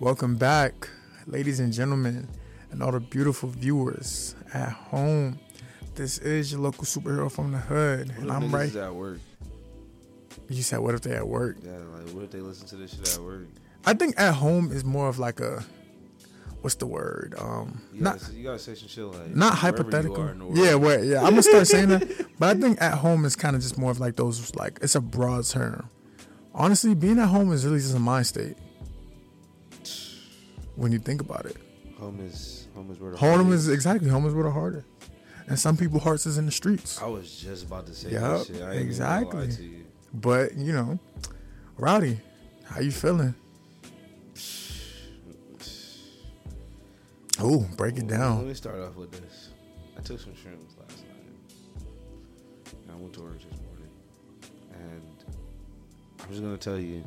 Welcome back, ladies and gentlemen, and all the beautiful viewers at home. This is your local superhero from the hood, and I'm right. at work. You said, "What if they at work?" Yeah, like what if they listen to this shit at work? I think at home is more of like a, what's the word? Um, You not gotta, you gotta say some shit like not hypothetical. are in the world. Yeah, where yeah, I'm gonna start saying that. But I think at home is kind of just more of like those like it's a broad term. Honestly, being at home is really just a mind state. When you think about it, home is home is where the home heart is exactly home is where the heart is, and some people hearts is in the streets. I was just about to say Yup, that shit. I ain't gonna lie exactly. you. But you know, Rowdy, how you feeling? Oh, break it down. Let me start off with this. I took some shrooms last night. And I went to work this morning. And I'm just gonna tell you,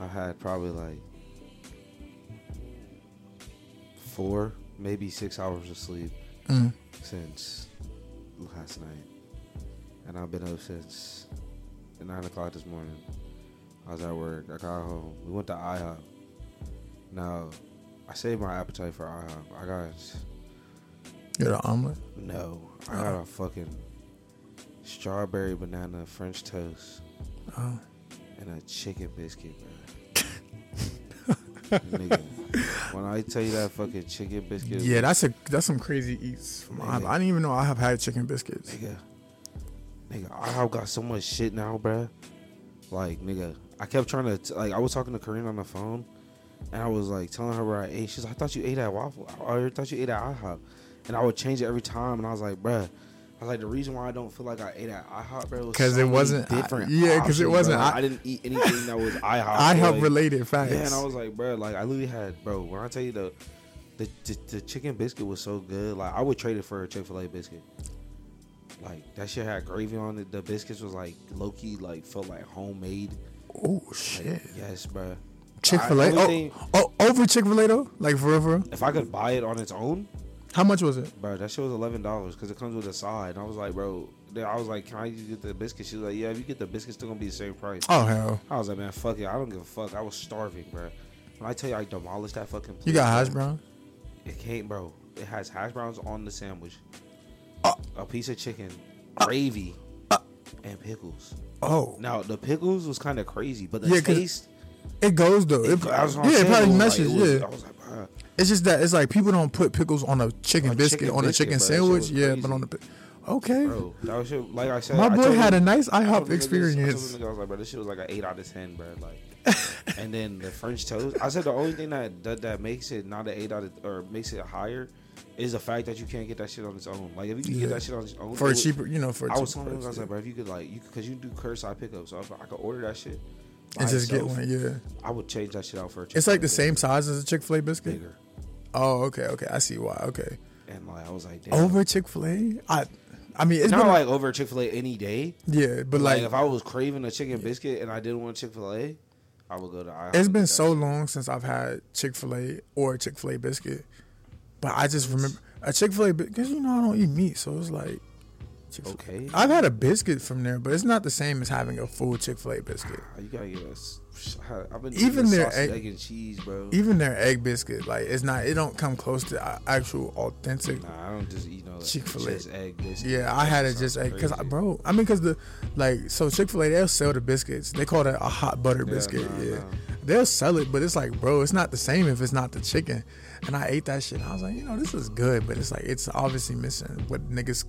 I had probably like four, maybe six hours of sleep Mm. since last night. And I've been up since nine o'clock this morning. I was at work. I got home. We went to IHOP. Now, I saved my appetite for IHOP. I got You got an omelet? no. I got a fucking strawberry banana French toast Oh. and a chicken biscuit, bro. Nigga, when I tell you that fucking chicken biscuit, Yeah, that's a that's some crazy eats from IHOP. I didn't even know I have had chicken biscuits. nigga, nigga, IHOP got so much shit now, bruh. Like, nigga, I kept trying to t- like. I was talking to Corinne on the phone, and I was like telling her where I ate. She's like, I thought you ate at Waffle. I thought you ate at IHOP, and I would change it every time. And I was like, bruh. I was like, the reason why I don't feel like I ate at IHOP, bro, because so it wasn't- different. Yeah, because it wasn't I- I didn't eat anything that was IHOP. IHOP like- related facts. yeah, and I was like, bro, like I literally had, bro. When I tell you the, the the, the chicken biscuit was so good, like I would trade it for a Chick Fil A biscuit. Like that shit had gravy on it. The biscuits was like low key, like felt like homemade. oh Like, shit. yes, bro. Chick Fil A. Oh, oh, over Chick Fil A though. Like for real, for real. If I could buy it on its own, How much was it? bro, that shit was eleven dollars because it comes with a side. And I was like, bro, then I was like, can I just get the biscuit? She was like, yeah, if you get the biscuit, still gonna be the same price. Oh hell, I was like, man, fuck it, I don't give a fuck. I was starving, bro. When I tell you, I demolished that fucking. you got hash brown. It came, bro. It has hash browns on the sandwich, Uh. a piece of chicken, gravy, and pickles. Oh, Now the pickles was kind of crazy, but the Yeah, taste, it goes though. It, I'm yeah, it probably was like- yeah, I was. It's just that it's like people don't put pickles on a chicken A biscuit chicken on a biscuit, chicken bro. That shit sandwich. was Yeah, crazy. but on the pi- okay. bro, that was shit. Like I said, My I boy told had a him- nice I IHOP niggas- I experience. told the nigga, I was like, bro, this shit was like an eight out of ten, bro. Like, and then the French toast. I said the only thing that that, that makes it not an eight out of or makes it higher is the fact that you can't get that shit on its own. Like if you could Yeah. get that shit on its own For it a would- cheaper, you know, for a I was cheaper telling him, I price, was yeah. like, bro, if you could like, you because you do curbside pickup, so if I could order that shit by and just get itself, one. Yeah, I would change that shit out for a it's like the same size as a Chick Fil A biscuit. bigger. Oh, okay, okay. I see why. Okay, And like I was like, damn. over Chick Fil A. I, I mean, it's not been like over Chick Fil A any day, yeah, but like, like if I was craving a chicken biscuit and I didn't want Chick Fil A, I would go to. IHOP It's been so long since I've had Chick Fil A or Chick Fil A biscuit, but I just remember a Chick Fil A because you know I don't eat meat, so it's like. Shit. Chick-fil-A. Okay, I've had a biscuit from there, but it's not the same as having a full Chick Fil A biscuit. you gotta get us. I've been Even even their their egg- egg, and cheese, bro. Even their egg biscuit, like it's not, it don't come close to uh, actual authentic. Nah, I don't just eat no Chick-fil-A. egg biscuit. Yeah, I had it just sounds because, bro. I mean, because the like, so Chick Fil A they'll sell the biscuits. They call it a hot butter Yeah, biscuit. nah, yeah, nah. they'll sell it, but it's like, bro, it's not the same if it's not the chicken. And I ate that shit. I was like, you know, this is good, but it's like it's obviously missing what niggas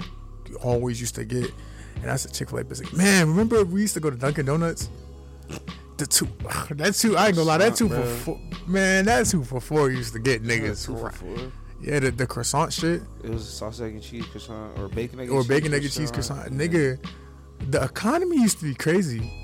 always used to get, and that's a Chick Fil A biscuit. Man, remember we used to go to Dunkin' Donuts. The two, that two, I ain't gonna lie, that two for four, man, that two for four used to get niggas. Two right. four. Yeah, the, the croissant shit. It was sausage egg and cheese croissant or bacon egg or cheese bacon egg and cheese croissant. Nigga, the economy used to be crazy.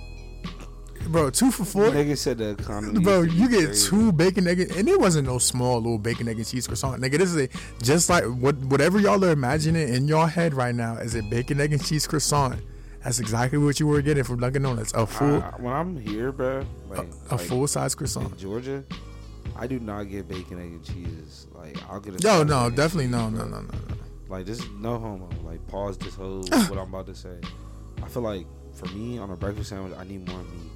Bro, two for four. Nigga said the economy. Bro, you get crazy. two bacon egg, and it wasn't no small little bacon egg and cheese croissant, nigga. This is a just like what whatever y'all are imagining in your head right now is a bacon egg and cheese croissant. That's exactly what you were getting from Dunkin' Donuts. A full, I- when I'm here, bro, like a like, full size in croissant. Georgia, I do not get bacon, egg, and cheese. Like I'll get a. Yo, no, definitely cheese, no, no, no, no, no. Like this is no homo. Like pause this whole what I'm about to say. I feel like for me on a breakfast sandwich, I need more meat.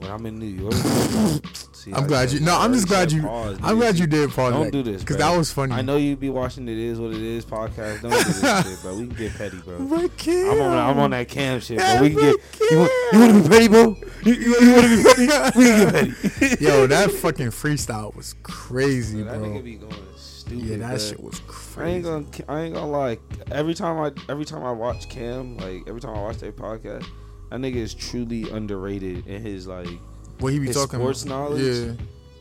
When I'm in New York. see, I'm glad you. No, I'm just glad you. pause, I'm glad you did pause. Don't do this because that was funny. I know you'd be watching it is what it is podcast. Don't do this shit, bro. We can get petty, bro. But Cam, I'm on, I'm on that cam shit, bro. We can get. You want, you want to be petty, bro? You, you, you want to be petty? We can get petty. Yo, that fucking freestyle was crazy, Yeah, that nigga bro. be going stupid. Yeah, that shit was crazy. I ain't gonna. I ain't gonna lie. Every time I, every time I watch Cam, like every time I watch their podcast, that nigga is truly underrated in his like, What he be his talking sports about? knowledge. Yeah.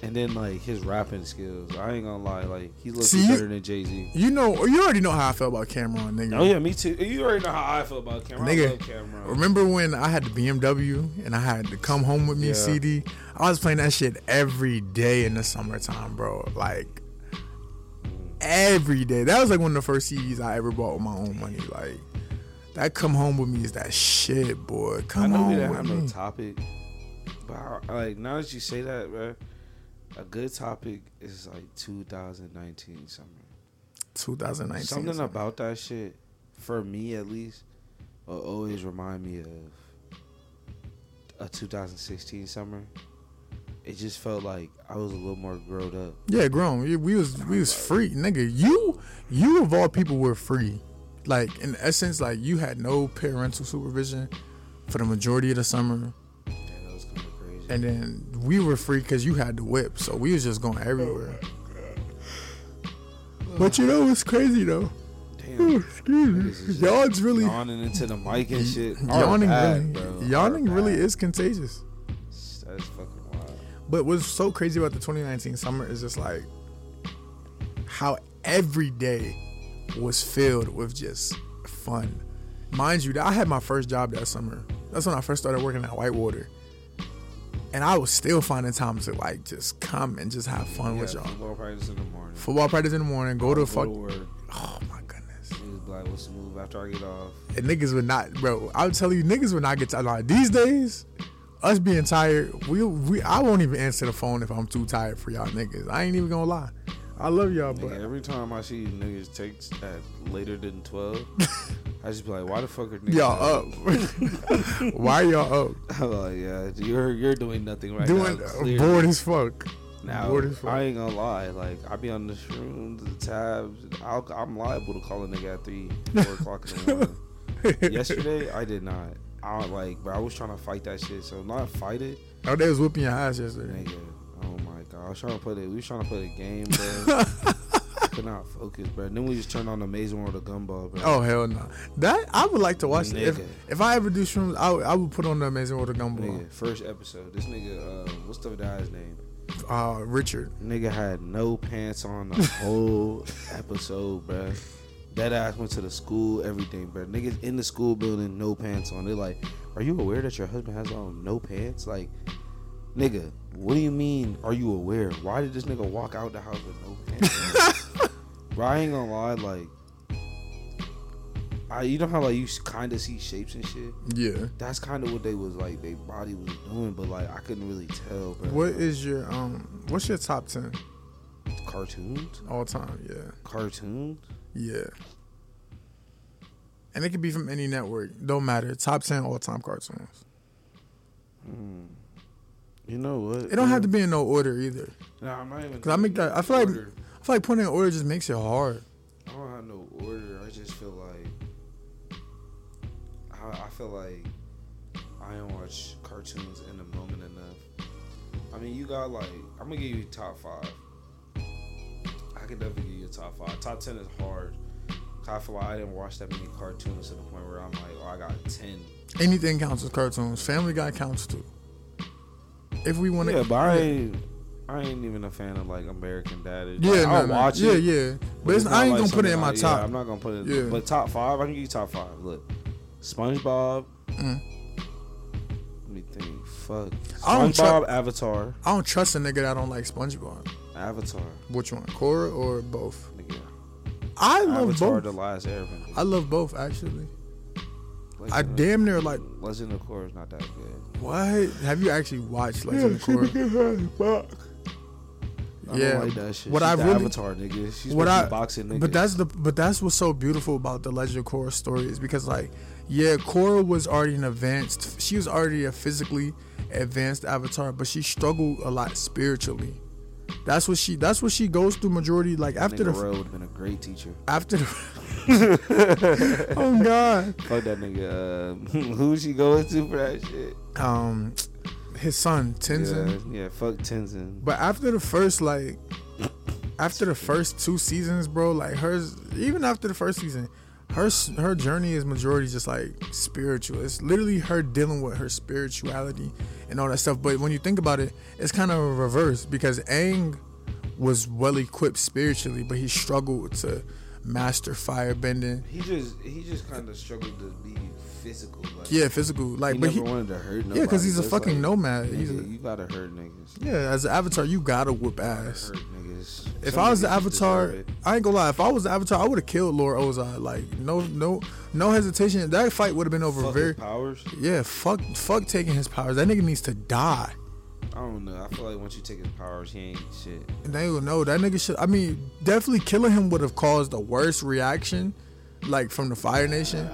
and then like his rapping skills. I ain't gonna lie, like he looks See, you- better than Jay Z. You know, you already know how I felt about Cam'ron, nigga. Oh yeah, me too. You already know how I feel about Cam'ron. I Nigga, love Cam'ron. Remember when I had the BMW and I had to come home with me Yeah. CD? I was playing that shit every day in the summertime, bro. Like every day. That was like one of the first CDs I ever bought with my own money. Like that come home with me is that shit, boy. Come I know we didn't with have no topic, but I, like now that you say that, bro, a good topic is like 2019 summer. 2019. Something so- about that shit, for me at least, will always remind me of a 2016 summer. It just felt like I was a little more grown up. Yeah, grown. We was we was free, nigga. You you of all people were free. Like in essence, like you had no parental supervision for the majority of the summer, Yeah, that was kind of crazy. and then we were free because you had the whip, so we was just going everywhere. Oh but you know what's crazy though? Damn, Excuse me. is just really yawning into the mic and shit. Yawning bad, really bro. yawning really is contagious. That's fucking wild. But what's so crazy about the 2019 summer is just like how every day was filled with just fun. Mind you, I had my first job that summer. That's when I first started working at Whitewater. And I was still finding time to like just come and just have fun Yeah, with y'all. football practice in the morning. Football practice in the morning, go to Go fuck. to work. Oh my goodness. Niggas be like, what's the move after I get off? And niggas would not, bro. I would tell you, niggas would not get tired. Like, these days, us being tired, we we I won't even answer the phone if I'm too tired for y'all niggas. I ain't even gonna lie. I love y'all, Nigga, but every time I see niggas text at later than 12, I just be like, why the fuck are niggas y'all up. Why y'all up? I'm like, yeah, you're you're doing nothing right Doing now. uh, clearly. bored as fuck. Now, bored as fuck. I ain't gonna lie. Like, I be on the shrooms, the tabs. I'll, I'm liable to call a nigga at 3, 4 o'clock in the morning. Yesterday, I did not. I don't like, but I was trying to fight that shit. So, not fight it, Oh, they was whooping your ass yesterday. nigga. I was trying to play the, We was trying to put a game, bro. Could not focus, bro. And then we just turned on the Amazing World of Gumball, bro. Oh hell no! That I would like to watch. If Nigga. if I ever do shrooms, I would, I would put on the Amazing World of Gumball. Nigga, first episode. This nigga, uh, what's the guy's name? Uh, Richard. Nigga had no pants on the whole episode, bruh. That ass went to the school, everything, bruh. Niggas in the school building, no pants on. They're like, "Are you aware that your husband has on no pants?" Like, nigga, what do you mean? Are you aware? Why did this nigga walk out the house with no pants? Bro, I ain't gonna lie, like, I you know how like you kind of see shapes and shit. Yeah. That's kind of what they was like. Their body was doing, but like I couldn't really tell, bro. What is your um? What's your top ten cartoons? all time? Yeah. Cartoons? Yeah. And it could be from any network. Don't matter. Top ten all time cartoons. Hmm. You know what? It don't have to be in no order either. Nah, I'm not even. Cause I make that. I feel like. I feel like putting in order just makes it hard. I don't have no order. I just feel like I, I feel like I don't watch cartoons in the moment enough. I mean, you got like I'm gonna give you top five. I can definitely give you a top five. Top ten is hard. I feel like I didn't watch that many cartoons to the point where I'm like, oh, I got ten. Anything counts as cartoons. Family Guy counts too. If we want to, Yeah, but I ain't. I ain't even a fan of like American Dad. Yeah, Like, no, I'll no. watch yeah, it. yeah. yeah. But it's, not I ain't like gonna put it in my top. Yeah, I'm not gonna put it. Yeah. But top five, I can give you top five. Look, SpongeBob. Mm. Let me think. Fuck. I don't SpongeBob, Avatar, I don't trust a nigga that don't like SpongeBob. Avatar. Which one, Korra or both? Nigga. I love Avatar: both. The Last Airbender. I love both actually. Legend I of- damn near like. Legend of Korra is not that good. What? Have you actually watched Legend of Korra? I Yeah. don't like that shit. What She's I the really- Avatar nigga. She's what I- be boxing nigga. But that's the but that's what's so beautiful about the Legend of Korra story is because like yeah, Korra was already an advanced. She was already a physically advanced Avatar, but she struggled a lot spiritually. That's what she. That's what she goes through majority. Like after the Roy would have been a great teacher. after the. oh God. Fuck that nigga. Uh, who she going to for that shit? Um, his son Tenzin. Yeah, yeah, fuck Tenzin. But after the first like, after the first two seasons, bro, like hers, even after the first season, her her journey is majority just like spiritual. It's literally her dealing with her spirituality and all that stuff. But when you think about it, it's kind of a reverse because Aang was well equipped spiritually, but he struggled to master firebending. He just he just kind of struggled to be physical. Like, Yeah, physical, like, he but he, wanted to hurt nobody. yeah, because he's a it's fucking like, nomad. He's a, you gotta hurt niggas. yeah, as an avatar, you gotta whoop ass. If Some I was the Avatar. I ain't gonna lie. If I was the Avatar, I would have killed Lord Ozai. Like no, no, no hesitation. That fight would have been over Fuck very. powers. Yeah, fuck, fuck taking his powers. That nigga needs to die. I don't know. I feel like once you take his powers, he ain't shit. And they will know that nigga should. I mean, definitely killing him would have caused a worse reaction, like from the Fire Nation.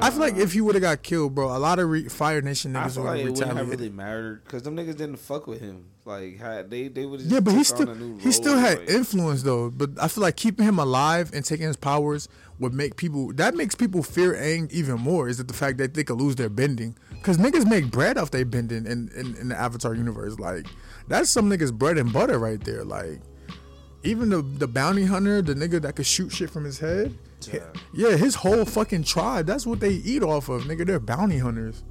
I feel like if he would have got killed, bro, a lot of re- Fire Nation niggas would like have it wouldn't have retaliated. really mattered because them niggas didn't fuck with him. Like they they would Yeah, but he still on a new he still had like- influence though. But I feel like keeping him alive and taking his powers would make people that makes people fear Aang even more. Is that the fact that they could lose their bending? Because niggas make bread off their bending in, in in the Avatar universe. Like that's some niggas bread and butter right there. Like even the the bounty hunter, the nigga that could shoot shit from his head. Yeah. Yeah, his whole fucking tribe. That's what they eat off of, nigga. They're bounty hunters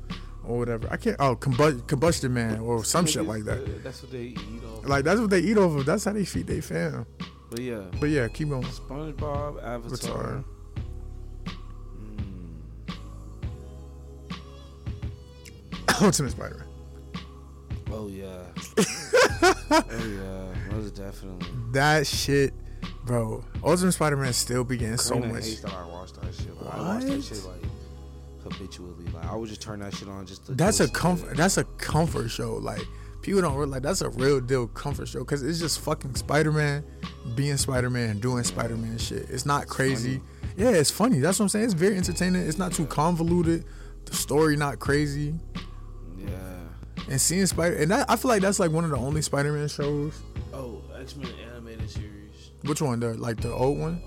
or whatever. I can't. Oh, combust, combustion man or some shit like that. That's what they eat off. Like that's what they eat off of. That's how they feed their fam. But yeah, But yeah, keep going. SpongeBob, Avatar. Avatar. Ultimate Spider-Man. oh yeah. oh yeah. Most definitely. That shit, bro. Ultimate Spider-Man still be getting so much. hates that I watched that shit. But I watched that What? shit like habitually. Like I would just turn that shit on just to. That's a comfort. That's a comfort show. Like people don't realize that's a real deal comfort show because it's just fucking Spider-Man being Spider-Man doing Spider-Man shit. It's not crazy. Yeah, it's funny. That's what I'm saying. It's very entertaining. It's not too convoluted. The story not crazy. Yeah. And seeing Spider and that, I feel like that's like one of the only Spider Man shows. Oh, X Men animated series. Which one? The like the old one.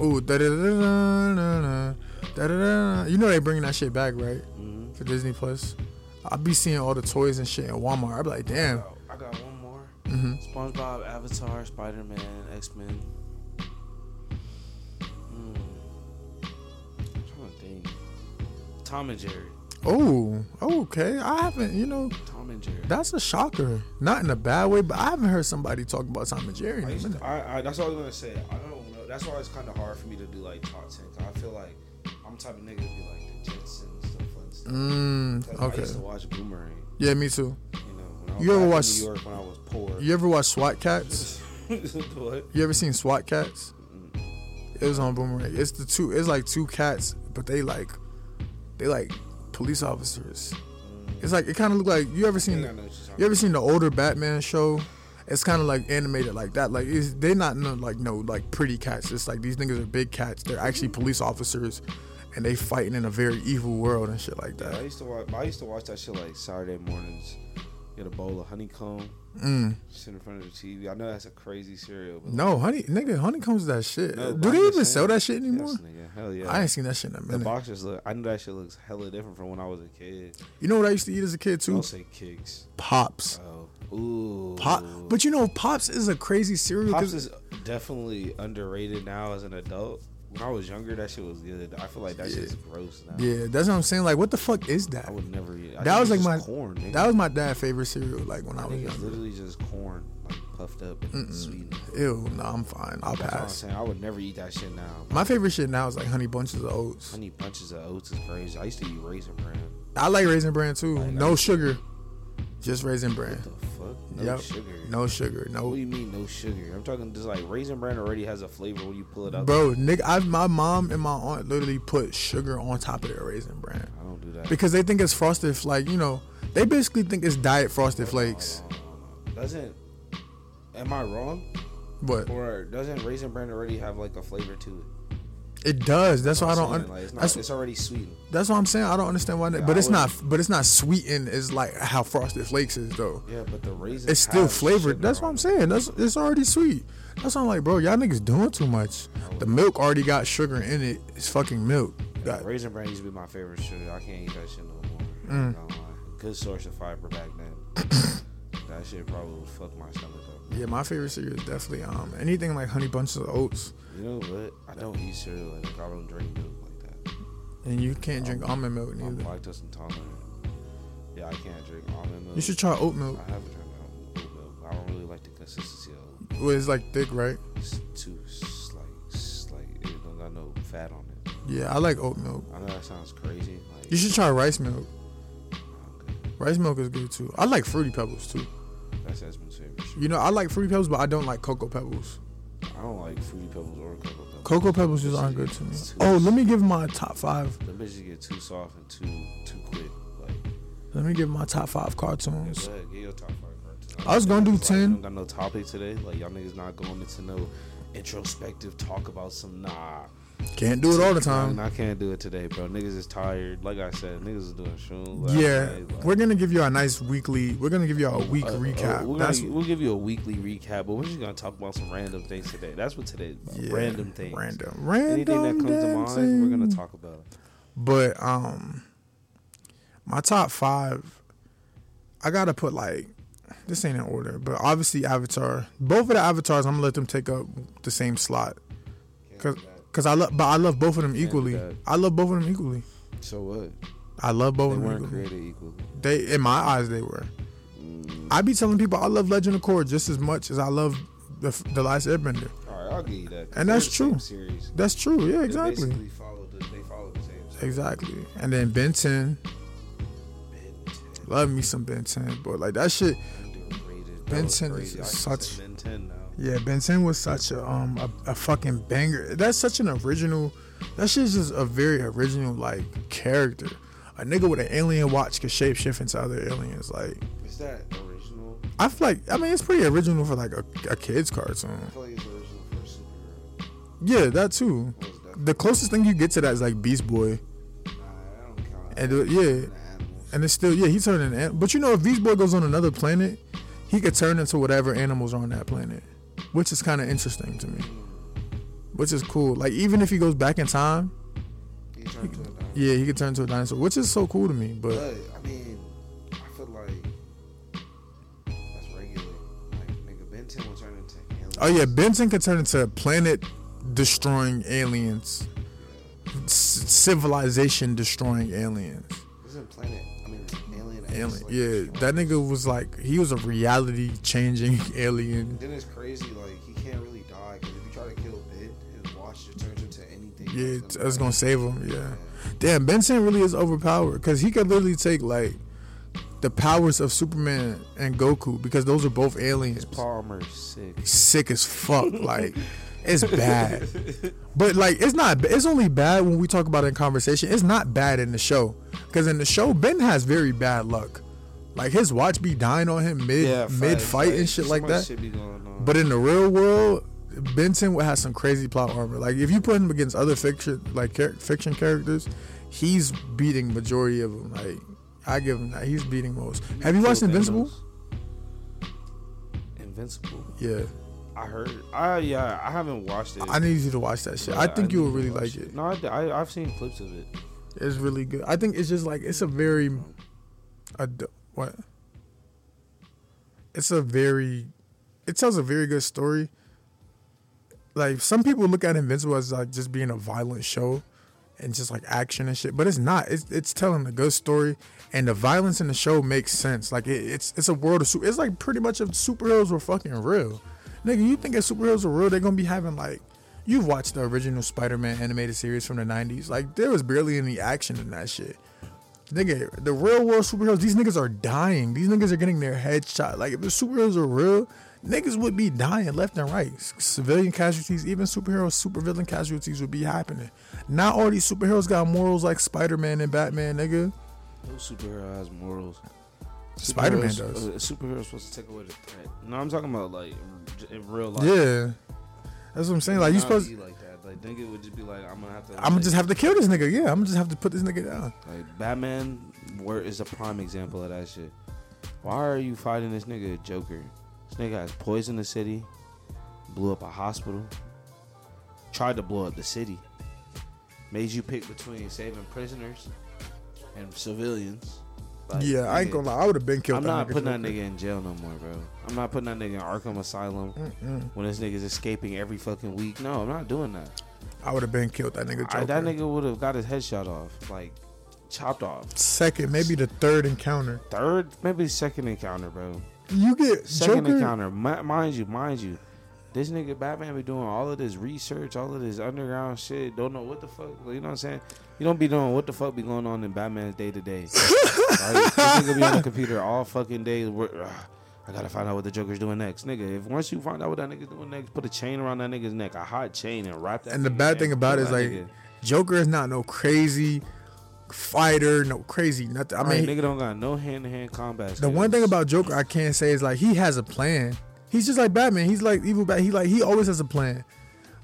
Oh, da da da da da da. You know they bringing that shit back, right? Mm-hmm. For Disney Plus. I be seeing all the toys and shit in Walmart. I be like, damn. I got, I got one more. Mm-hmm. SpongeBob, Avatar, Spider Man, X Men. Hmm. Tom and Jerry. Oh, okay. I haven't. You know, Tom and Jerry. that's a shocker. Not in a bad way, but I haven't heard somebody talk about Tom and Jerry. In I a minute. to, I, I, that's what I was gonna say. I don't know. That's why it's kind of hard for me to do like top ten. 'cause I feel like I'm the type of nigga to be like the Jetsons, the Flintstones. Mm, 'Cause I okay. used to watch Boomerang. Yeah, me too. You know, when I was You ever watch- New York when I was poor? You ever watch SWAT Kats? what? You ever seen SWAT Kats? It was on Boomerang. It's the two. It's like two cats, but they like, they like police officers. It's like it kind of looked like you ever seen think I know what you're talking you ever seen the older Batman show? It's kind of like animated like that. Like it's, they're not no, like no like pretty cats. It's like these niggas are big cats. They're actually police officers, and they fighting in a very evil world and shit like Yeah, I that. used to watch. I used to watch that shit like Saturday mornings. Get a bowl of honeycomb, Mm. sit in front of the TV. I know that's a crazy cereal, but No, honey, nigga, honeycombs that shit. No, Do they even sell that shit anymore? Yes, nigga. Hell yeah. I ain't seen that shit in a minute. the boxers look. I know that shit looks hella different from when I was a kid. You know what I used to eat as a kid too? Don't say Kix. Pops. Oh, ooh. Pop, but you know, Pops is a crazy cereal. Pops is definitely underrated now as an adult. When I was younger, that shit was good. I feel like that shit's gross now. yeah, that's what I'm saying. Like, what the fuck is that? I would never eat. I That was like my corn. Nigga. that was my dad's favorite cereal. Like when I I was younger. literally just corn, like puffed up and sweet. Ew, no, I'm fine. I'll That's what I'm pass. saying. I would never eat that shit now. My favorite shit now is like honey bunches of oats. Honey bunches of oats is crazy. I used to eat raisin bran. I like raisin bran too. Like, No sugar, just raisin bran. What the fuck? No Yep. sugar. No sugar. No. What do you mean no sugar? I'm talking just like raisin bran already has a flavor when you pull it out. bro, nigga. I my mom and my aunt literally put sugar on top of their raisin bran I don't do that. because they think it's frosted. Like you know, they basically think it's diet frosted flakes. Doesn't am I wrong? But Or doesn't raisin bran already have like a flavor to it? It does. That's why I don't. Un- like, it's, not, that's it's already sweetened. that's what I'm saying. I don't understand why. Yeah, but I it's not. But it's not sweetened. As like how frosted flakes is though. Yeah, but the raisin. It's still flavored. That's what I'm saying. That's it's already sweet. That's why I'm like, bro, y'all niggas doing too much. The milk already got sugar in it. It's fucking milk. Got- Raisin bran used to be my favorite sugar. I can't eat that shit no more. Mm. Good source of fiber back then. that shit probably would fuck my stomach up. Yeah, my favorite cereal is definitely um anything like honey bunches of oats. You know what? I don't eat cereal. Like I don't drink milk like that. And you can't drink almond milk I'm neither. lactose intolerant. Yeah, I can't drink almond milk. You should try oat milk. I haven't drank oat milk. I don't really like the consistency of it. Well, it's like thick, right? It's too like like it don't got no fat on it. Yeah, I like oat milk. I know that sounds crazy. Like You should try rice milk. okay, Rice milk is good too. I like fruity pebbles too. that's Esmond's favorite. You know, I like fruity pebbles, but I don't like cocoa pebbles. I don't like fruity pebbles or cocoa pebbles. Cocoa pebbles just aren't good to me. Oh, let me give my top five. Them bitches get too soft and too too quick. Like Let me give my top five yeah, cartoons. go ahead, your top five cartoons. I was gonna do Like, 10. we Don't got no topic today. Like y'all niggas not going into no introspective talk about some nah. Can't do it all the time. I can't do it today, bro. Niggas is tired. Like I said, niggas is doing shrooms. Yeah, like- we're gonna give you a nice weekly. We're gonna give you a week Uh, uh, recap. we're gonna, we'll give you a weekly recap, but we're just gonna talk about some random things today. That's what today. yeah, random things. Random, random. Anything that comes to mind, we're gonna talk about. But um, my top five, I gotta put like this ain't in order, but obviously Avatar. Both of the avatars, I'm gonna let them take up the same slot Cause- because I love, but I love both of them equally. I love both of them equally. So what? I love both They of them weren't equally. created equally. They, in my eyes, they were. Mm, I be telling people I love Legend of Korra just as much as I love the the Last Airbender. all right, I'll give you that. 'cause And that's true. That's true. Yeah, exactly. basically follow the, they follow the same. series. Exactly. And then Ben 10. Ben 10, Love me some Ben 10, but like that shit. underrated. Ben That 10 is. I just can say such- Ben 10 now. Yeah, Ben 10 was such a um a, a fucking banger. That's such an original. That shit's just a very original like character. A nigga with an alien watch can shapeshift into other aliens. Like Is that original? I feel like I mean it's pretty original for like a, a kids cartoon. I feel like it's original for a superhero. Yeah, that too. What is that? The closest thing you get to that is like Beast Boy, Nah, I don't count. and uh, yeah, and it's still yeah he turned into. an- But you know if Beast Boy goes on another planet, he could turn into whatever animals are on that planet, which is kind of interesting to me. Which is cool. Like even if he goes back in time, He a yeah, he could turn into a dinosaur, which is so cool to me. But But I mean, I feel like that's regular. Like nigga, Ben 10 will turn into aliens. oh yeah, Ben 10 could turn into planet destroying aliens, C- civilization destroying aliens. Isn't planet? I mean, alien. X, Alien, like, yeah, that nigga was like he was a reality changing alien. Then it's crazy. Like he can't really die because if you try to kill Ben, his watch just turns into anything. Yeah, that's it's gonna save him. Yeah. Yeah. Damn, Ben 10 really is overpowered because he could literally take like the powers of Superman and Goku because those are both aliens. Palmer sick. Sick as fuck. Like it's bad, but like it's not. It's only bad when we talk about it in conversation. It's not bad in the show because in the show Ben has very bad luck. Like his watch be dying on him mid Yeah, mid fight and shit like that. Shit be going on. But in the real world, Ben 10 has some crazy plot armor. Like if you put him against other fiction, like char- fiction characters, he's beating majority of them. Like I give him that. He's beating most. Have you watched Invincible? Thanos. Invincible. Yeah, I heard. I yeah. I haven't watched it. I need you to watch that shit. I but think you will really like it. No, I, I I've seen clips of it. It's really good. I think it's just like it's a very, what? It's a very, it tells a very good story. Like some people look at Invincible as like just being a violent show, and just like action and shit, but it's not. It's it's telling a good story, and the violence in the show makes sense. Like it, it's it's a world of super. It's like pretty much if superheroes were fucking real. Nigga, you think if superheroes were real, they're gonna be having like You've watched the original Spider-Man animated series from the '90s. Like there was barely any action in that shit. Nigga, the real world superheroes, these niggas are dying. These niggas are getting their head shot. Like if the superheroes are real, niggas would be dying left and right. Civilian casualties, even superheroes, supervillain casualties would be happening. Not all these superheroes got morals like Spider-Man and Batman, nigga. No superhero has morals. Spider-Man Superheroes- does. Uh, A superhero's supposed to take away the threat. No, I'm talking about like in real life. Yeah, that's what I'm saying. Like you supposed, be like that. Like think it would just be like, I'm gonna have to. I'm gonna like, just have to kill this nigga. Yeah, I'm gonna just have to put this nigga down. Like Batman, where is a prime example of that shit. Why are you fighting this nigga Joker? This nigga has poisoned the city, blew up a hospital, tried to blow up the city, made you pick between saving prisoners and civilians. Like, yeah, I ain't gonna lie. I would have been killed. I'm not putting that nigga in jail no more, bro. I'm not putting that nigga in Arkham Asylum Mm-mm. when this nigga's escaping every fucking week. No, I'm not doing that. I would have been killed. That nigga. I, that nigga would have got his head shot off, like chopped off. Second, maybe the third encounter. Third, maybe second encounter, bro. You get Second Joker. encounter, Mi- mind you, mind you. This nigga Batman be doing all of this research, all of this underground shit. Don't know what the fuck. You know what I'm saying? You don't be knowing what the fuck be going on in Batman's day to day. This nigga be on the computer all fucking day. I gotta find out what the Joker's doing next, nigga. If once you find out what that nigga's doing next, put a chain around that nigga's neck, a hot chain, and wrap that. And the bad in, thing about it is like nigga. Joker is not no crazy fighter, no crazy nothing. I Right, mean, nigga don't got no hand to hand combat. the one thing about Joker I can't say is like he has a plan. He's just like Batman. He's like evil Bat. He like he always has a plan.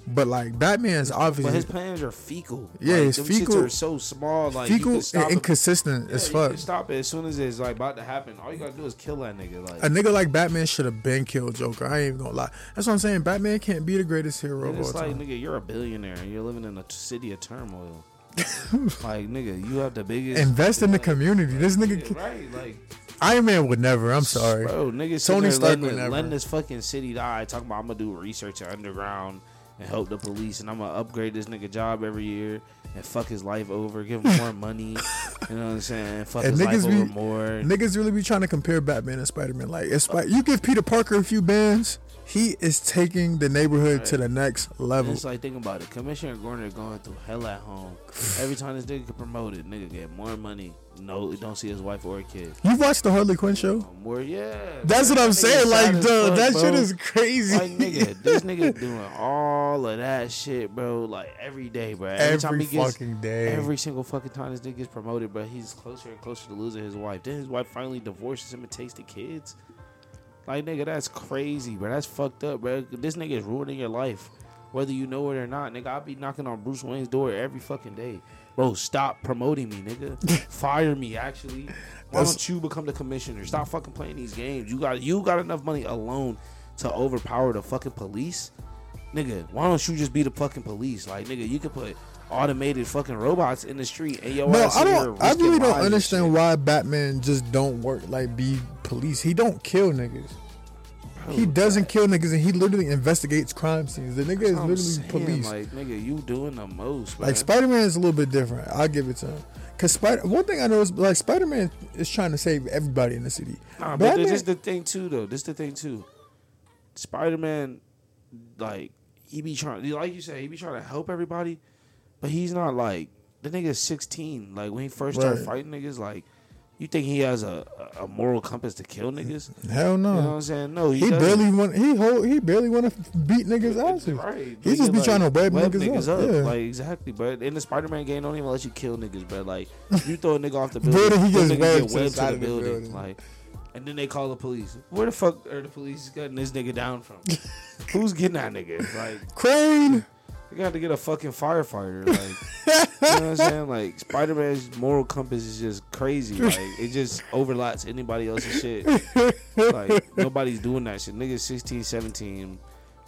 But like Batman's obviously, But his plans are fecal. Yeah, like, his fecal- are so small. Like fecal and inconsistent as fuck. stop it as soon as it's like about to happen. All you gotta do is kill that nigga. Like A nigga like Batman should have been killed Joker. I ain't even gonna lie. That's what I'm saying. Batman can't be the greatest hero it's like time. nigga, you're a billionaire and you're living in a t- city of turmoil. like nigga, you have the biggest Invest in the like, community. This nigga, yeah, right? Like Iron Man would never. I'm sorry. bro, Nigga, Tony Stark would never. letting this fucking city die. Talking about I'm gonna do research underground and help the police, and I'm gonna upgrade this nigga job every year and fuck his life over, give him more money. You know what I'm saying? Fuck And his life be- over more. Niggas really be trying to compare Batman and Spider Man. Like, it's, you give Peter Parker a few bands, he is taking the neighborhood to the next level. It's like think about it. Commissioner Gordon going through hell at home. Every time this nigga get promoted, nigga get more money. No, don't see his wife or kid. You watched the Harley Quinn show? Um, more, yeah. That's man, what I'm saying. Like, duh, fuck, that bro. shit is crazy. Like nigga, this nigga doing all of that shit, bro. Like every day, bro. Every, time he gets, fucking day. every single fucking time this nigga gets promoted, bro, he's closer and closer to losing his wife. Then his wife finally divorces him and takes the kids. Like nigga, that's crazy, bro. That's fucked up, bro. This nigga is ruining your life, whether you know it or not, nigga. I'll be knocking on Bruce Wayne's door every fucking day, bro. Stop promoting me, nigga. Fire me, actually. Why That's- don't you become the commissioner? Stop fucking playing these games. You got you got enough money alone to overpower the fucking police, nigga. Why don't you just be the fucking police? Like nigga, you could put automated fucking robots in the street and yo no, I don't. I really don't understand why Batman just don't work like be police. He don't kill niggas. He doesn't kill niggas, and he literally investigates crime scenes. The nigga is I'm literally saying, police. Like nigga, you doing the most, Like. Spider Man is a little bit different. I'll give it to him. Cause Spider, one thing I know is like Spider Man is trying to save everybody in the city. Nah, but this is the thing too, though. This is the thing too. Spider Man, like he be trying, like you said, he be trying to help everybody, but he's not like the nigga's sixteen. Like when he first started Right. fighting niggas, like you think he has a, a moral compass to kill niggas? Hell no. You know what I'm saying? No, he, he doesn't. barely want. He hold. He barely want to beat niggas asses. Right. He just be trying to web, niggas, up. Yeah. Like exactly, but in the Spider Man game, don't even let you kill niggas, but like you throw a nigga off the Building, building, he gets nigga webbed get to the side of the building. like, and then they call the police. Where the fuck are the police getting this nigga down from? Who's getting that nigga? Like, Crane. You got to get a fucking firefighter. Like, you know what I'm saying? Like, Spider Man's moral compass is just crazy. Like, it just overlaps anybody else's shit. Like, nobody's doing that shit. Nigga 16, 17.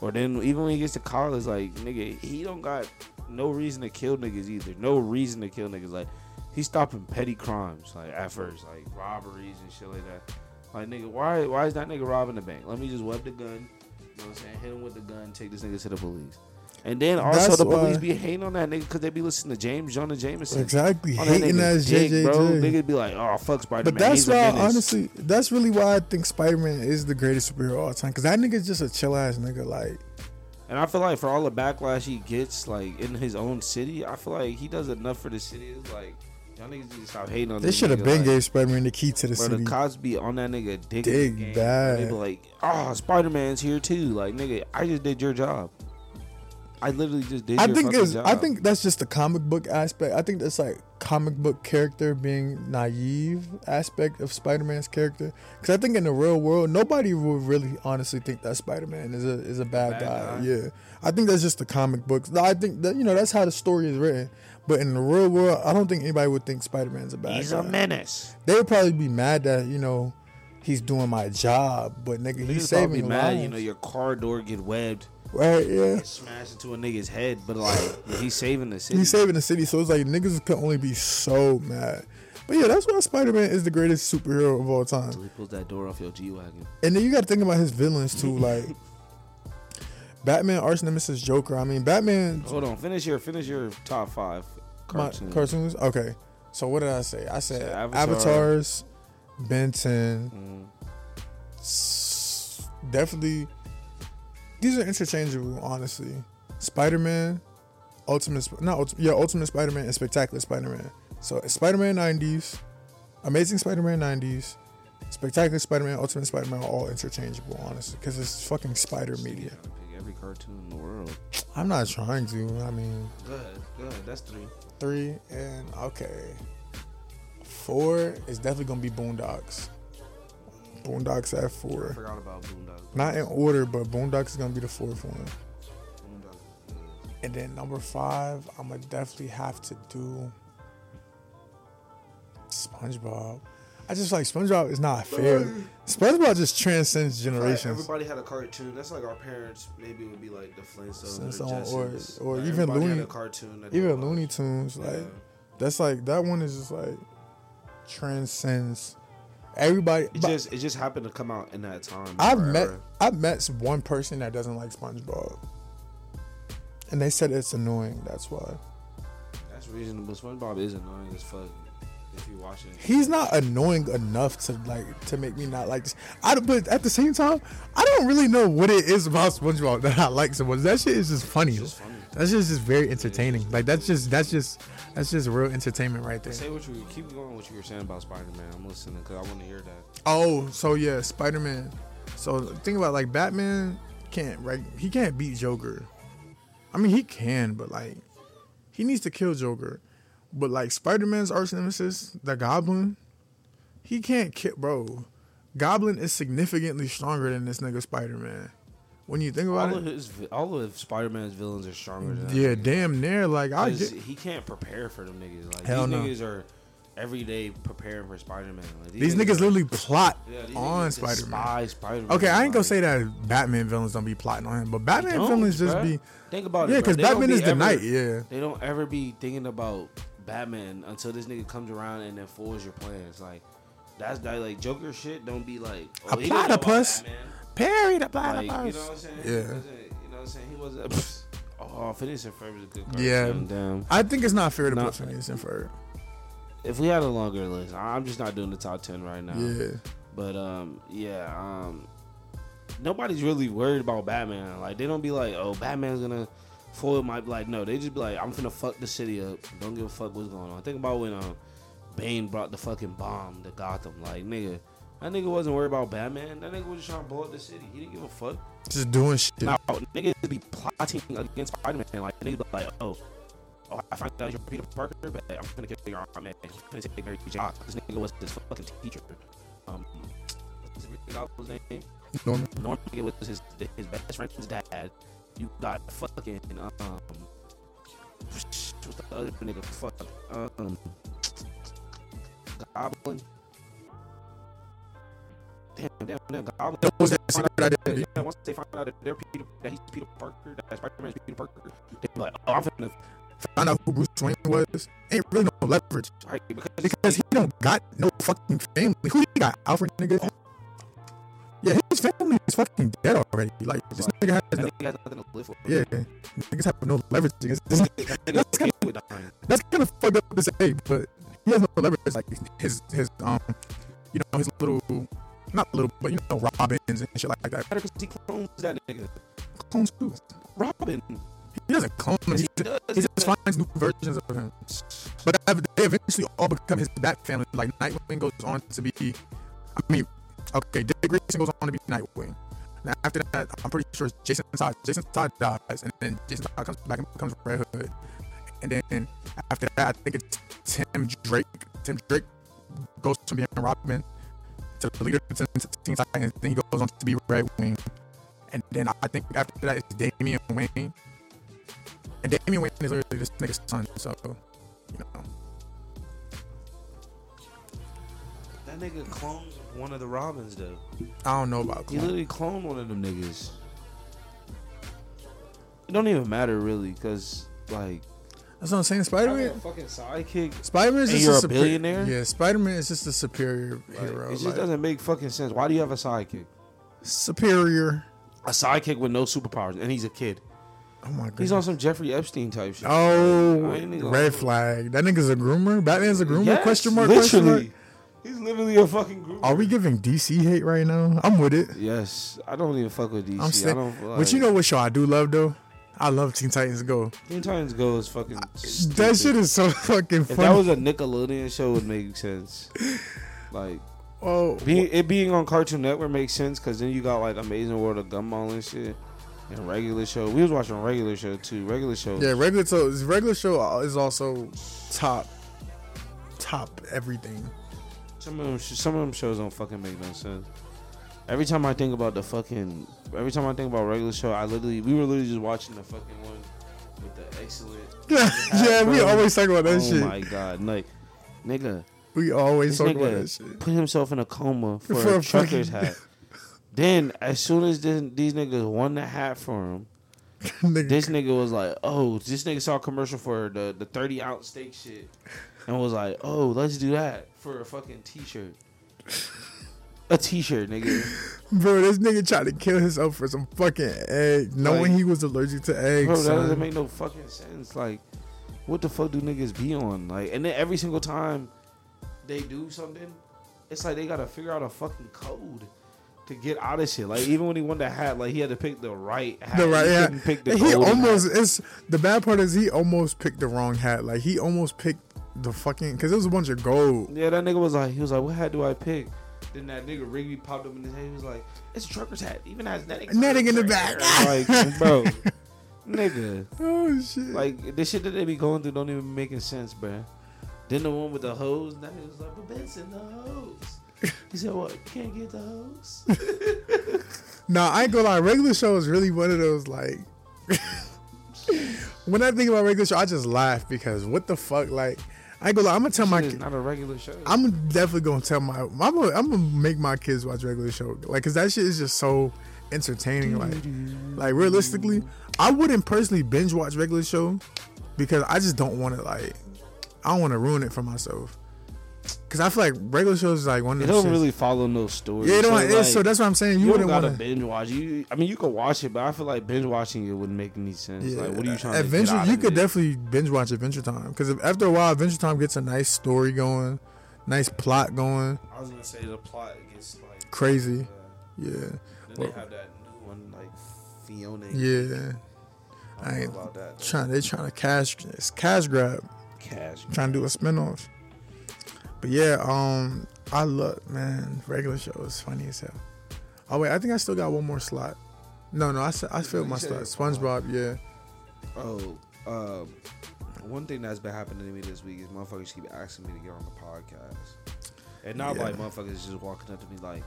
Or then, even when he gets to college, like, nigga, he don't got no reason to kill niggas either. No reason to kill niggas. Like, he's stopping petty crimes, like, at first, like robberies and shit like that. Like, nigga, why, why is that nigga robbing the bank? Let me just web the gun. You know what I'm saying? Hit him with the gun, take this nigga to the police. And then also That's the police why- be hating on that nigga because they be listening to James Jonah Jameson. Exactly. On that Hating nigga's as dick, JJJ. bro. Nigga be like, oh fuck Spider Man. But that's He's why, honestly, that's really why I think Spider Man is the greatest superhero of all time. Cause that nigga's just a chill ass nigga. Like, And I feel like for all the backlash he gets, like in his own city, I feel like he does enough for the city. It's like y'all niggas need to stop hating on they should have been like, gave Spider Man the key to the Bro, city. the cops be on that nigga dick, Dig bad. They be like, ah, oh, Spider Man's here too. Like, nigga, I just did your job. I literally just did. I your think fucking is job. I think that's just the comic book aspect. I think that's like comic book character being naive aspect of Spider-Man's character. Because I think in the real world, nobody would really honestly think that Spider-Man is a is a bad, Bad guy. guy. Yeah, I think that's just the comic books. I think that you know that's how the story is written. But in the real world, I don't think anybody would think Spider-Man's a bad he's guy. a menace. they would probably be mad that you know he's doing my job, but nigga, he's Niggas probably saving mad. lives. You know, your car door get webbed, right? Yeah. smashed into a nigga's head, but like yeah, he's saving the city. He's saving the city, so it's like niggas can only be so mad. But yeah, that's why Spider Man is the greatest superhero of all time. So he pulls that door off your G wagon. And then you got to think about his villains too, like Batman, Arch Nemesis, Joker. I mean, Batman Hold on, finish your finish your top five cartoons. cartoons. Okay, so what did I say? I said Said Avatar. Avatars, Ben 10, Mm. s- definitely. These are interchangeable, honestly. Spider Man, Ultimate, not yeah, Ultimate Spider Man and Spectacular Spider Man. So Spider Man '90s, Amazing Spider Man '90s, Spectacular Spider Man, Ultimate Spider Man are all interchangeable, honestly, because it's fucking Spider media. Every cartoon in the world. I'm not trying to. I mean, Good, good. That's three. three and okay, four is definitely gonna be Boondocks. Boondocks at I four. forgot about Boondocks. Not in order, but Boondocks is gonna be the fourth one. And then number five, I'm gonna definitely have to do SpongeBob. I just like SpongeBob is not fair. SpongeBob just transcends Like, generations. everybody had a cartoon. That's like our parents. Maybe would be like the Flintstones Flintstone or, or- Jetsons. or Like, even Looney- cartoon. Even. Looney Tunes, like Yeah. that's like that one is just like transcends everybody. It just it just happened to come out in that time. I've met. I've met one person that doesn't like SpongeBob, and they said it's annoying. That's why That's reasonable. SpongeBob is annoying as fuck if you watch it. he's not annoying enough to like to make me not like this. I but at the same time, I don't really know what it is about SpongeBob that I like so much. That shit is just funny. It's just funny. That's just just very entertaining. Like that's just that's just that's just real entertainment right there. Say what you keep going. What you were saying about Spider Man. I'm listening because I want to hear that. Oh, so yeah, Spider Man. So think about like Batman can't right. He can't beat Joker. I mean, he can, but like he needs to kill Joker. But like Spider Man's arch nemesis, the Goblin, he can't kill. Bro, Goblin is significantly stronger than this nigga Spider Man. When you think about All of it, his all of Spider Man's villains are stronger than that yeah, damn near. Like I 'Cause get he can't prepare for them niggas. Like Hell these no. niggas are every day preparing for Spider Man. Like, these niggas literally plot yeah, these on niggas Spider Man. despise Spider-Man. Okay, I ain't gonna say that Batman villains don't be plotting on him, but Batman don't, villains just bruh. be Think about it. yeah, because Batman is the night. Yeah. They don't ever be thinking about Batman until this nigga comes around and then foils your plans. Like that's that like Joker shit. Don't be like oh, A oh, he didn't know about platypus. Batman. Perry the Like you know what I'm saying? Yeah. You know what I'm saying? He was Oh, Phineas and Ferb is a good cartoon. Yeah. Damn. I think it's not fair to Nah. put Phineas and Ferb. If we had a longer list, I'm just not doing the top ten right now. Yeah. But um, yeah, um, nobody's really worried about Batman. Like they don't be like, oh, Batman's gonna foil my like. No, they just be like, I'm finna fuck the city up. Don't give a fuck what's going on. Think about when um, Bane brought the fucking bomb to Gotham. Like nigga, that nigga wasn't worried about Batman. That nigga was just trying to blow up the city. He didn't give a fuck. Just doing shit. Now niggas be plotting against Spider Man. Like niggas be like, oh. Oh, I find out you're Peter Parker, but I'm gonna kill your aunt, man. I'm gonna take Mary Jane. This nigga was his fucking teacher. Um, what's his name? Norman. Norman was his his best friend's dad. You got fucking um, what's the other nigga? Fuck um, Goblin. Damn, damn, damn, Goblin. That was that secret identity. Yeah, once they find out that they're Peter, that he's Peter Parker, that Spider-Man's Peter Parker, they be like, oh, I'm finna Found out who Bruce Wayne was. Ain't really no leverage fight because, because he don't got no fucking family. Who he got? Alfred nigga. Yeah, his family is fucking dead already. Like this nigga has no, has nothing to live for. yeah, niggas have no leverage against this. That's with dying. That's kind of fucked up to say, but he has no leverage. Like his his um, you know his little not a little, but you know Robins and shit like that. Better because he clones that nigga. Clones too. Robin. He doesn't clone him. He, He does. he just finds new versions of him. But they eventually all become his Bat family. Like Nightwing goes on to be, I mean, okay, Dick Grayson goes on to be Nightwing. And after that, I'm pretty sure Jason Todd. Jason Todd dies, and then Jason Todd comes back and becomes Red Hood. And then after that, I think it's Tim Drake. Tim Drake goes from being Robin to the leader to Teen Titans. Then he goes on to be Red Wing. And then I think after that it's Damian Wayne. And Damian Wayne is literally this nigga's son, so you know. That nigga cloned one of the Robins though. I don't know about He literally cloned one of them niggas. It don't even matter really, cause like That's what I'm saying. Spider having a Man. fucking sidekick. Spider Man is And just you're a super- billionaire? Yeah, Spider Man is just a superior Like, hero. it just like, doesn't make fucking sense. Why do you have a sidekick? superior. A sidekick with no superpowers, and he's a kid. Oh my god. He's on some Jeffrey Epstein type shit. Oh, I ain't even- red flag. That nigga's a groomer. Batman's a groomer. Yes, question mark. Question Literally, mark. he's literally a fucking group. Are we giving DC hate right now? I'm with it. Yes, I don't even fuck with DC. I'm I saying, don't. Like, but you know what show I do love though? I love Teen Titans Go. Teen Titans Go is fucking. That shit is so fucking If funny. that was a Nickelodeon show, it would make sense. Like oh, being, it being on Cartoon Network makes sense because then you got like Amazing World of Gumball and shit, and regular show. We was watching regular show too. Regular show. yeah, regular show. Regular show is also top, top everything. Some of them, some of them shows don't fucking make no sense. Every time I think about the fucking, every time I think about regular show, I literally, we were literally just watching the fucking one with the excellent. yeah, we always talk about that oh shit. Oh my god, like, nigga, We always talk about that shit. put himself in a coma for, For a a trucker's fucking- hat. Then, as soon as this, these niggas won the hat for him, Nigga, this nigga was like, "Oh, this nigga saw a commercial for the the thirty ounce steak shit," and was like, "Oh, let's do that for a fucking t shirt." A t-shirt, nigga. bro, this nigga tried to kill himself for some fucking egg, knowing Like- he was allergic to eggs. Bro, that son. doesn't make no fucking sense. Like, what the fuck do niggas be on? Like, and then every single time they do something, it's like they gotta figure out a fucking code to get out of shit. Like, even when he won the hat, like he had to pick the right hat. the right he hat. pick the he almost hat. it's the bad part is he almost picked the wrong hat. Like he almost picked the fucking because it was a bunch of gold. Yeah, that nigga was like, he was like, what hat do I pick? Then that nigga Rigby popped up in his head. He was like, it's a trucker's hat. Even has netting. Netting in the back. like, bro, nigga. Oh shit! Like the shit that they be going through don't even be making sense, bruh. Then the one with the hose, that nigga was like, but Benson, the hose. He said, what? Can't get the hose? Nah, I ain't gonna lie. Regular show is really one of those like. when I think about regular show, I just laugh because what the fuck? Like, I ain't gonna lie. I'm gonna tell my. Not a regular show. I'm definitely gonna tell my. I'm gonna, I'm gonna make my kids watch regular show, like, cause that shit is just so entertaining. Like, like realistically, I wouldn't personally binge watch regular show because I just don't want to like. I don't want to ruin it for myself. Cause I feel like regular shows is like one it of them. don't shits- really follow no story. Yeah, don't, so, like, so that's what I'm saying. You, you don't wouldn't gotta want to. binge watch. You, I mean, you can watch it, but I feel like binge watching it wouldn't make any sense. Yeah, Like, what are you trying to Adventure, get you of could it? definitely binge watch Adventure Time because after a while, Adventure Time gets a nice story going, nice plot going, I was gonna say the plot gets like crazy. Yeah, Then Well- they have that new one like Fiona. yeah. I I ain't about that. Trying, they trying to cash, it's cash grab, Cash. trying to do a spinoff. But yeah, um, I love man, regular show is funny as hell. Oh wait, I think I still got one more slot. No, no, I, I filled my slot. SpongeBob, yeah. Oh, um, one thing that's been happening to me this week is motherfuckers keep asking me to get on the podcast, and not Yeah. like motherfuckers just walking up to me like.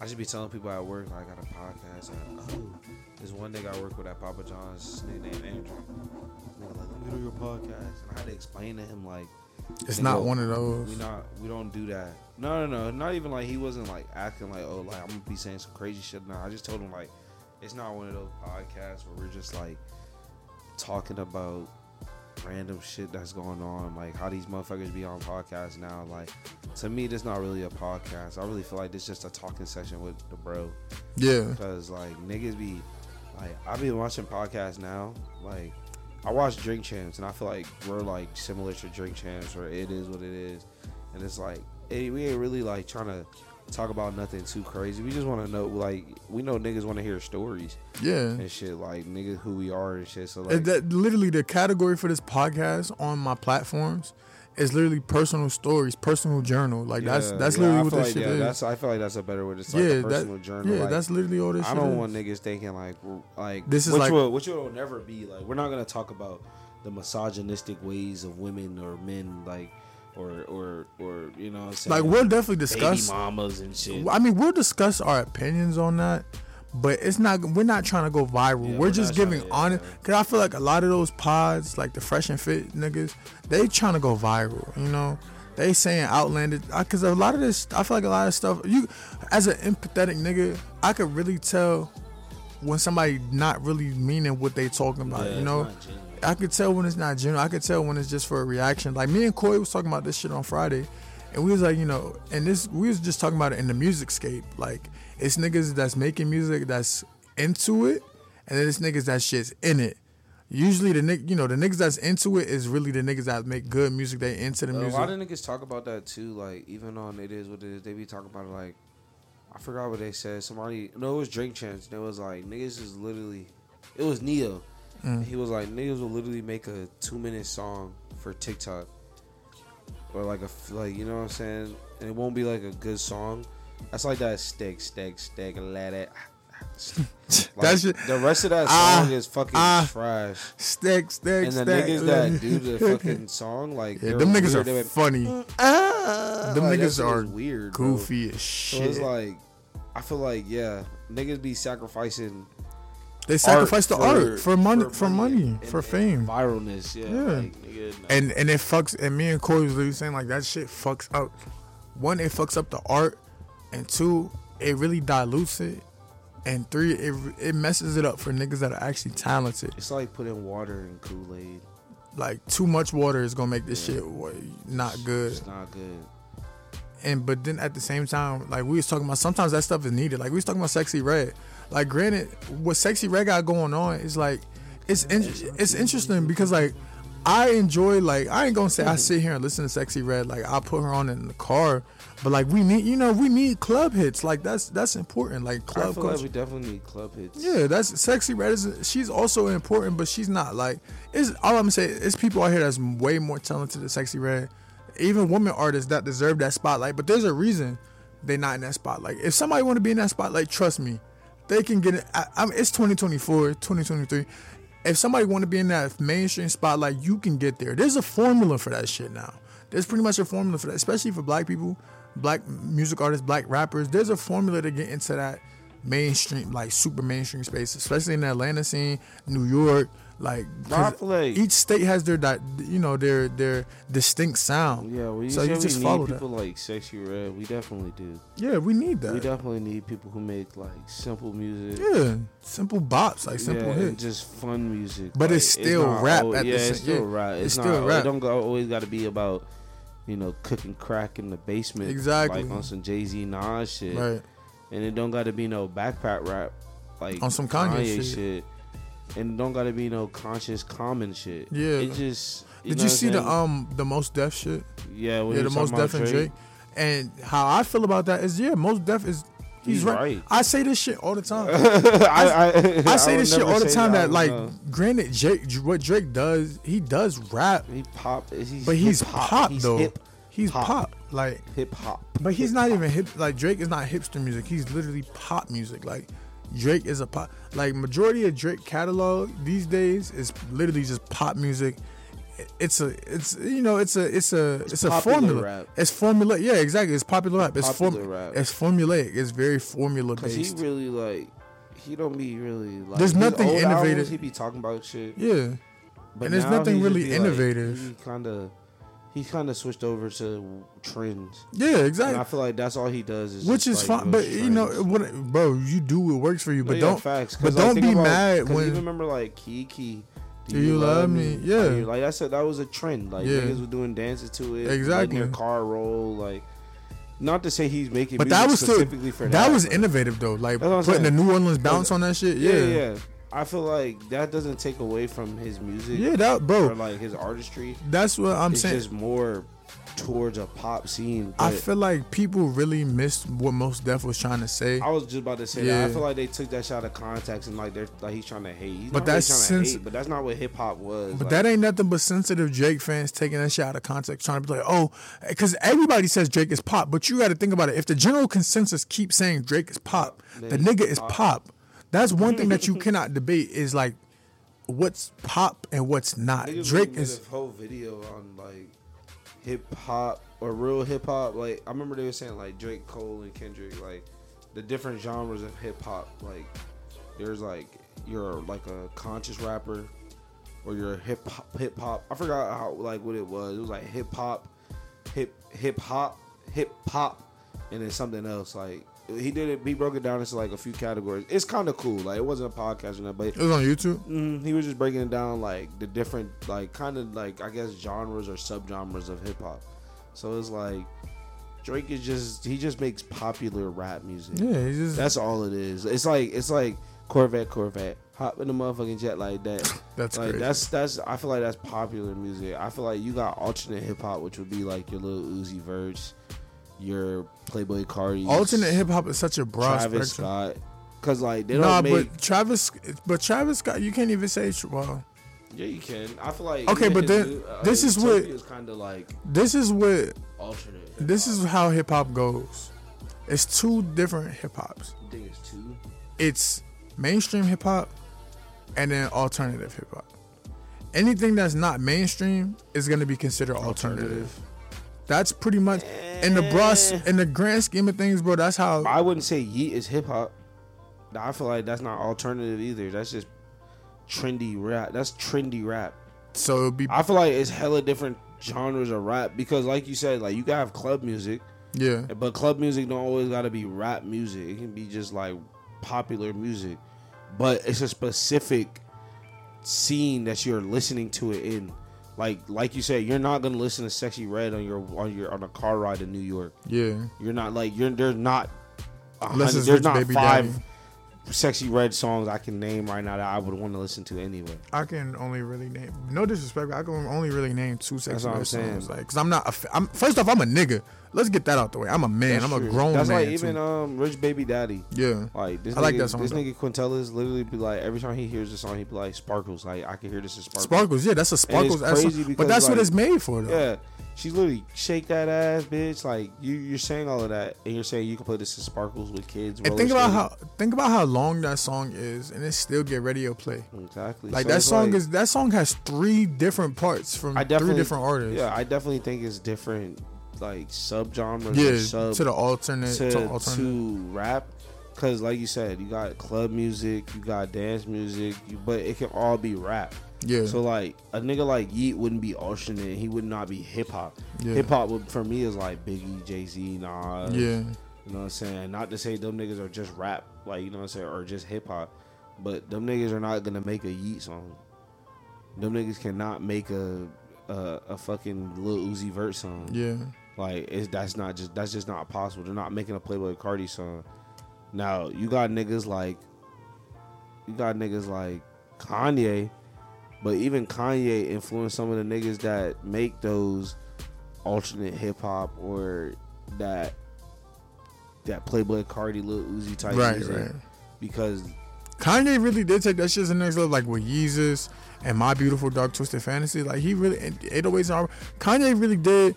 I should be telling people at work like, I got a podcast. And, oh, there's one nigga I work with at Papa John's, nigga named Andrew. Nigga like, let me do your podcast, and I had to explain to him like, It's not one of those. we not, we don't do that. No, no, no, not even like he wasn't like acting like, oh, like I'm gonna be saying some crazy shit. No, I just told him like, it's not one of those podcasts where we're just like talking about random shit that's going on, like how these motherfuckers be on podcasts now. Like, to me, this not really a podcast. I really feel like this just a talking session with the bro, Yeah, because like niggas be like, I be watching podcasts now, like. I watch Drink Champs and I feel like we're like similar to Drink Champs or it is what it is, and it's like it, we ain't really like trying to talk about nothing too crazy. We just want to know like we know niggas want to hear stories yeah. and shit like niggas who we are and shit. So And like that literally the category for this podcast on my platforms It's literally personal stories, personal journal. Like that's Yeah, that's yeah, literally I what this like, shit yeah, is. That's I feel like that's a better way to start yeah, a personal that, journal. yeah, like, that's literally all this I don't is. want niggas thinking like like This is which like- will, which will never be like. We're not gonna talk about the misogynistic ways of women or men like or or or you know what I'm saying like we'll definitely baby discuss. mamas and shit. I mean, we'll discuss our opinions on that, but it's not. We're not trying to go viral. Yeah, we're we're just giving to- honest. yeah. Cause I feel like a lot of those pods, like the fresh and fit niggas, they trying to go viral. You know, they saying outlandish. I- Cause a lot of this, I feel like a lot of stuff. You, as an empathetic nigga, I could really tell when somebody not really meaning what they talking about. You know. I could tell when it's not genuine. I could tell when it's just for a reaction. Like me and Corey was talking about this shit on Friday, and we was like, you know, and this we was just talking about it in the music scape. Like it's niggas that's making music that's into it, and then it's niggas that shit's in it. Usually the nick, you know, the niggas that's into it is really the niggas that make good music. They into the A music. A lot of niggas talk about that too. Like even on it is what it is. They be talking about it like I forgot what they said. Somebody no, it was Drink Champs. It was like niggas is literally. It was Neo. Mm. He was like niggas will literally make a two minute song for TikTok, or like a like you know what I'm saying, and it won't be like a good song. That's like that stick, stick, stick, let it. Like, that shit. the rest of that Ah, song is fucking ah, trash. Stick, stick, And the stick. niggas that do the fucking song, like yeah, them niggas weird. Are went, funny, ah, Them like, niggas are weird, bro. goofy as So shit. it's like, I feel like yeah, niggas be sacrificing they sacrifice the art for money, for money, and- for and fame. viralness. Yeah, Yeah. Like, nigga, no. and and it fucks and me and Corey was literally saying like that shit fucks up one it fucks up the art and two it really dilutes it and three it, it messes it up for niggas that are actually talented. It's like putting water in Kool Aid. like too much water is gonna make this shit wa- not good. It's not good. and but then at the same time like we was talking about sometimes that stuff is needed. Like we was talking about sexy red. Like granted what sexy red got going on is like it's in, it's interesting because like I enjoy like I ain't gonna say I mm-hmm. sit here and listen to sexy red like I put her on in the car but like we need you know we need club hits like that's that's important like club. I feel like we definitely need club hits. yeah, that's sexy red. Is she's also important, but she's not like. It's all I'm gonna say. It's people out here that's way more talented than sexy red. Even women artists that deserve that spotlight, but there's a reason they're not in that spotlight. If somebody want to be in that spotlight, trust me, they can get it. I, it's 2024, 2023. If somebody want to be in that mainstream spotlight, you can get there. There's a formula for that shit now. There's pretty much a formula for that, especially for black people, black music artists, black rappers. There's a formula to get into that mainstream, like super mainstream space, especially in the Atlanta scene, New York. Like, Nah, I 'cause feel like- each state has their, you know, their their distinct sound. Yeah, we So so you we just need follow that. people like Sexy Red. We definitely do. Yeah, we need that. We definitely need people who make like simple music. yeah, simple bops, like simple yeah, hits. just fun music. But Like, it's still not rap al- at the yeah, it's still yeah, rap. it's It's, still not, rap. It don't go, always got to be about you know cooking crack in the basement. Exactly. Like on some Jay Z Nas shit. right. And it don't got to be no backpack rap. Like On some Kanye shit. And don't got to be no conscious common shit. Yeah. It just. Did you see the um the Mos Def shit? Yeah. Yeah, the Mos Def and Drake. And how I feel about that is yeah, Mos Def is he's, He's right. right. I say this shit all the time. I, I, I say would this shit all the time I that like know. granted Jake what Drake does, he does rap, he pop, he's but he's hip-hop. pop he's though. Hip, he's hop. pop. Like hip hop. But he's not even hip. Like Drake is not hipster music. He's literally pop music. Like Drake is a pop. Like majority of Drake catalog these days is literally just pop music. It's a, it's you know, it's a, it's a, it's, a formula. rap. It's formula. Yeah, exactly. It's popular rap. It's form. Rap. It's formulaic. It's very formula Cause he really like, he don't be really like. There's nothing innovative. albums, he be talking about shit. yeah, But And there's nothing really innovative. Like, he kind of, he kind of switched over to trends. yeah, And exactly. I feel like that's all he does is. Which is like, fine, but you know what, bro? You do what works for you, but yeah, don't. facts. 'Cause, but like, don't be about- mad when- you remember like Kiki. Do you love me? Yeah. Like, you- like I said, that was a trend. Like Yeah. niggas were doing dances to it, Exactly. their car roll. Like, not to say he's making, But music that was still for that. that was innovative though. Like putting the saying. New Orleans bounce on that shit. yeah, Yeah, yeah. I feel like that doesn't take away from his music. Yeah, that bro. or like his artistry. That's what I'm it's saying. just more towards a pop scene. I feel like people really missed what Mos Def was trying to say. I was just about to say that. I feel like they took that shot of context and like they're like he's trying to hate. He's But that's really trying to hate, but that's not what hip hop was. But like, that ain't nothing but sensitive Drake fans taking that shot out of context, trying to be like, oh, because everybody says Drake is pop, but you got to think about it. If the general consensus keeps saying Drake is pop, the nigga is pop. That's one thing that you cannot debate is like what's pop and what's not. Niggas Drake is a whole video on like hip hop or real hip hop. Like I remember they were saying like Drake, Cole, and Kendrick, like the different genres of hip hop. Like there's like you're like a conscious rapper or you're hip hop. Hip hop. I forgot how like what it was. It was like hip hop, hip hip hop, hip hop, and then something else like. He did it. He broke it down into like a few categories. It's kind of cool. Like it wasn't a podcast or nothing, but it was on YouTube. Mm, he was just breaking it down like the different, like kind of like I guess genres or subgenres of hip hop. So it's like Drake is just he just makes popular rap music. Yeah, just That's all it is. It's like it's like Corvette, Corvette, hop in the motherfucking jet like that. that's like crazy. that's that's I feel like that's popular music. I feel like you got alternate hip hop, which would be like your Lil Uzi Vert, your Playboi Carti, Alternate hip hop is such a broad Travis spectrum. Scott. Cause like they don't Nah, make but Travis, but Travis Scott, you can't even say well. Yeah, you can. I feel like Okay, but then- new- uh, this is what- is kind of like This is what alternate. this is how hip hop goes. It's two different hip hops. I think it's two. It's mainstream hip hop and then alternative hip hop. Anything that's not mainstream is going to be considered alternative. That's pretty much in the broad eh. in the grand scheme of things, bro. That's how I wouldn't say Yeat is hip hop. I feel like that's not alternative either. That's just trendy rap. That's trendy rap. so it'll be I feel like it's hella different genres of rap because, like you said, like you can have club music, yeah. but club music don't always gotta be rap music. It can be just like popular music, but it's a specific scene that you're listening to it in. Like like you said, you're not gonna listen to "Sexy Red" on your on your on a car ride in New York. Yeah. You're not like you're there's not a Unless it's there's not five Daddy. "Sexy Red" songs I can name right now that I would want to listen to anyway. I can only really name no disrespect. but I can only really name two That's sexy red songs. Like, cause I'm not. A, I'm first off, I'm a nigga. Let's get that out the way. I'm a man. That's I'm a grown That's man. like even too. um Rich Baby Daddy. yeah. Like this, I nigga, like that song, This though. nigga Quintella's literally be like every time he hears the song, he be like sparkles. Like I can hear this is sparkles. Sparkles, yeah, that's a sparkles. that's a- but that's what it's made for, though. Yeah, she's literally shake that ass, bitch. Like you, you're saying all of that, and you're saying you can play this in sparkles with kids. And think about how think about how long that song is, and it still get radio play. exactly Like So that song like- is that song has three different parts from three different artists. Yeah, I definitely think it's different, like subgenres. yeah, sub to the alternate to, to, alternate. to rap. Cause like you said, you got club music, you got dance music, you, but it can all be rap. Yeah, So like a nigga like Yeat wouldn't be alternate. He would not be hip hop. yeah, Hip hop for me is like Biggie, Jay Z, Nas. yeah, You know what I'm saying? Not to say them niggas are just rap, like you know what I'm saying, or just hip hop, but them niggas are not gonna make a Yeat song. Them niggas cannot make a a, a fucking Lil Uzi Vert song. yeah. Like it's that's not just that's just not possible. They're not making a Playboi Carti song. Now you got niggas like you got niggas like Kanye, but even Kanye influenced some of the niggas that make those alternate hip hop or that that Playboi Carti Lil Uzi type Right, music right. because Kanye really did take that shit to the next level, like with Yeezus and My Beautiful Dark Twisted Fantasy. Like he really, and 808s are Kanye really did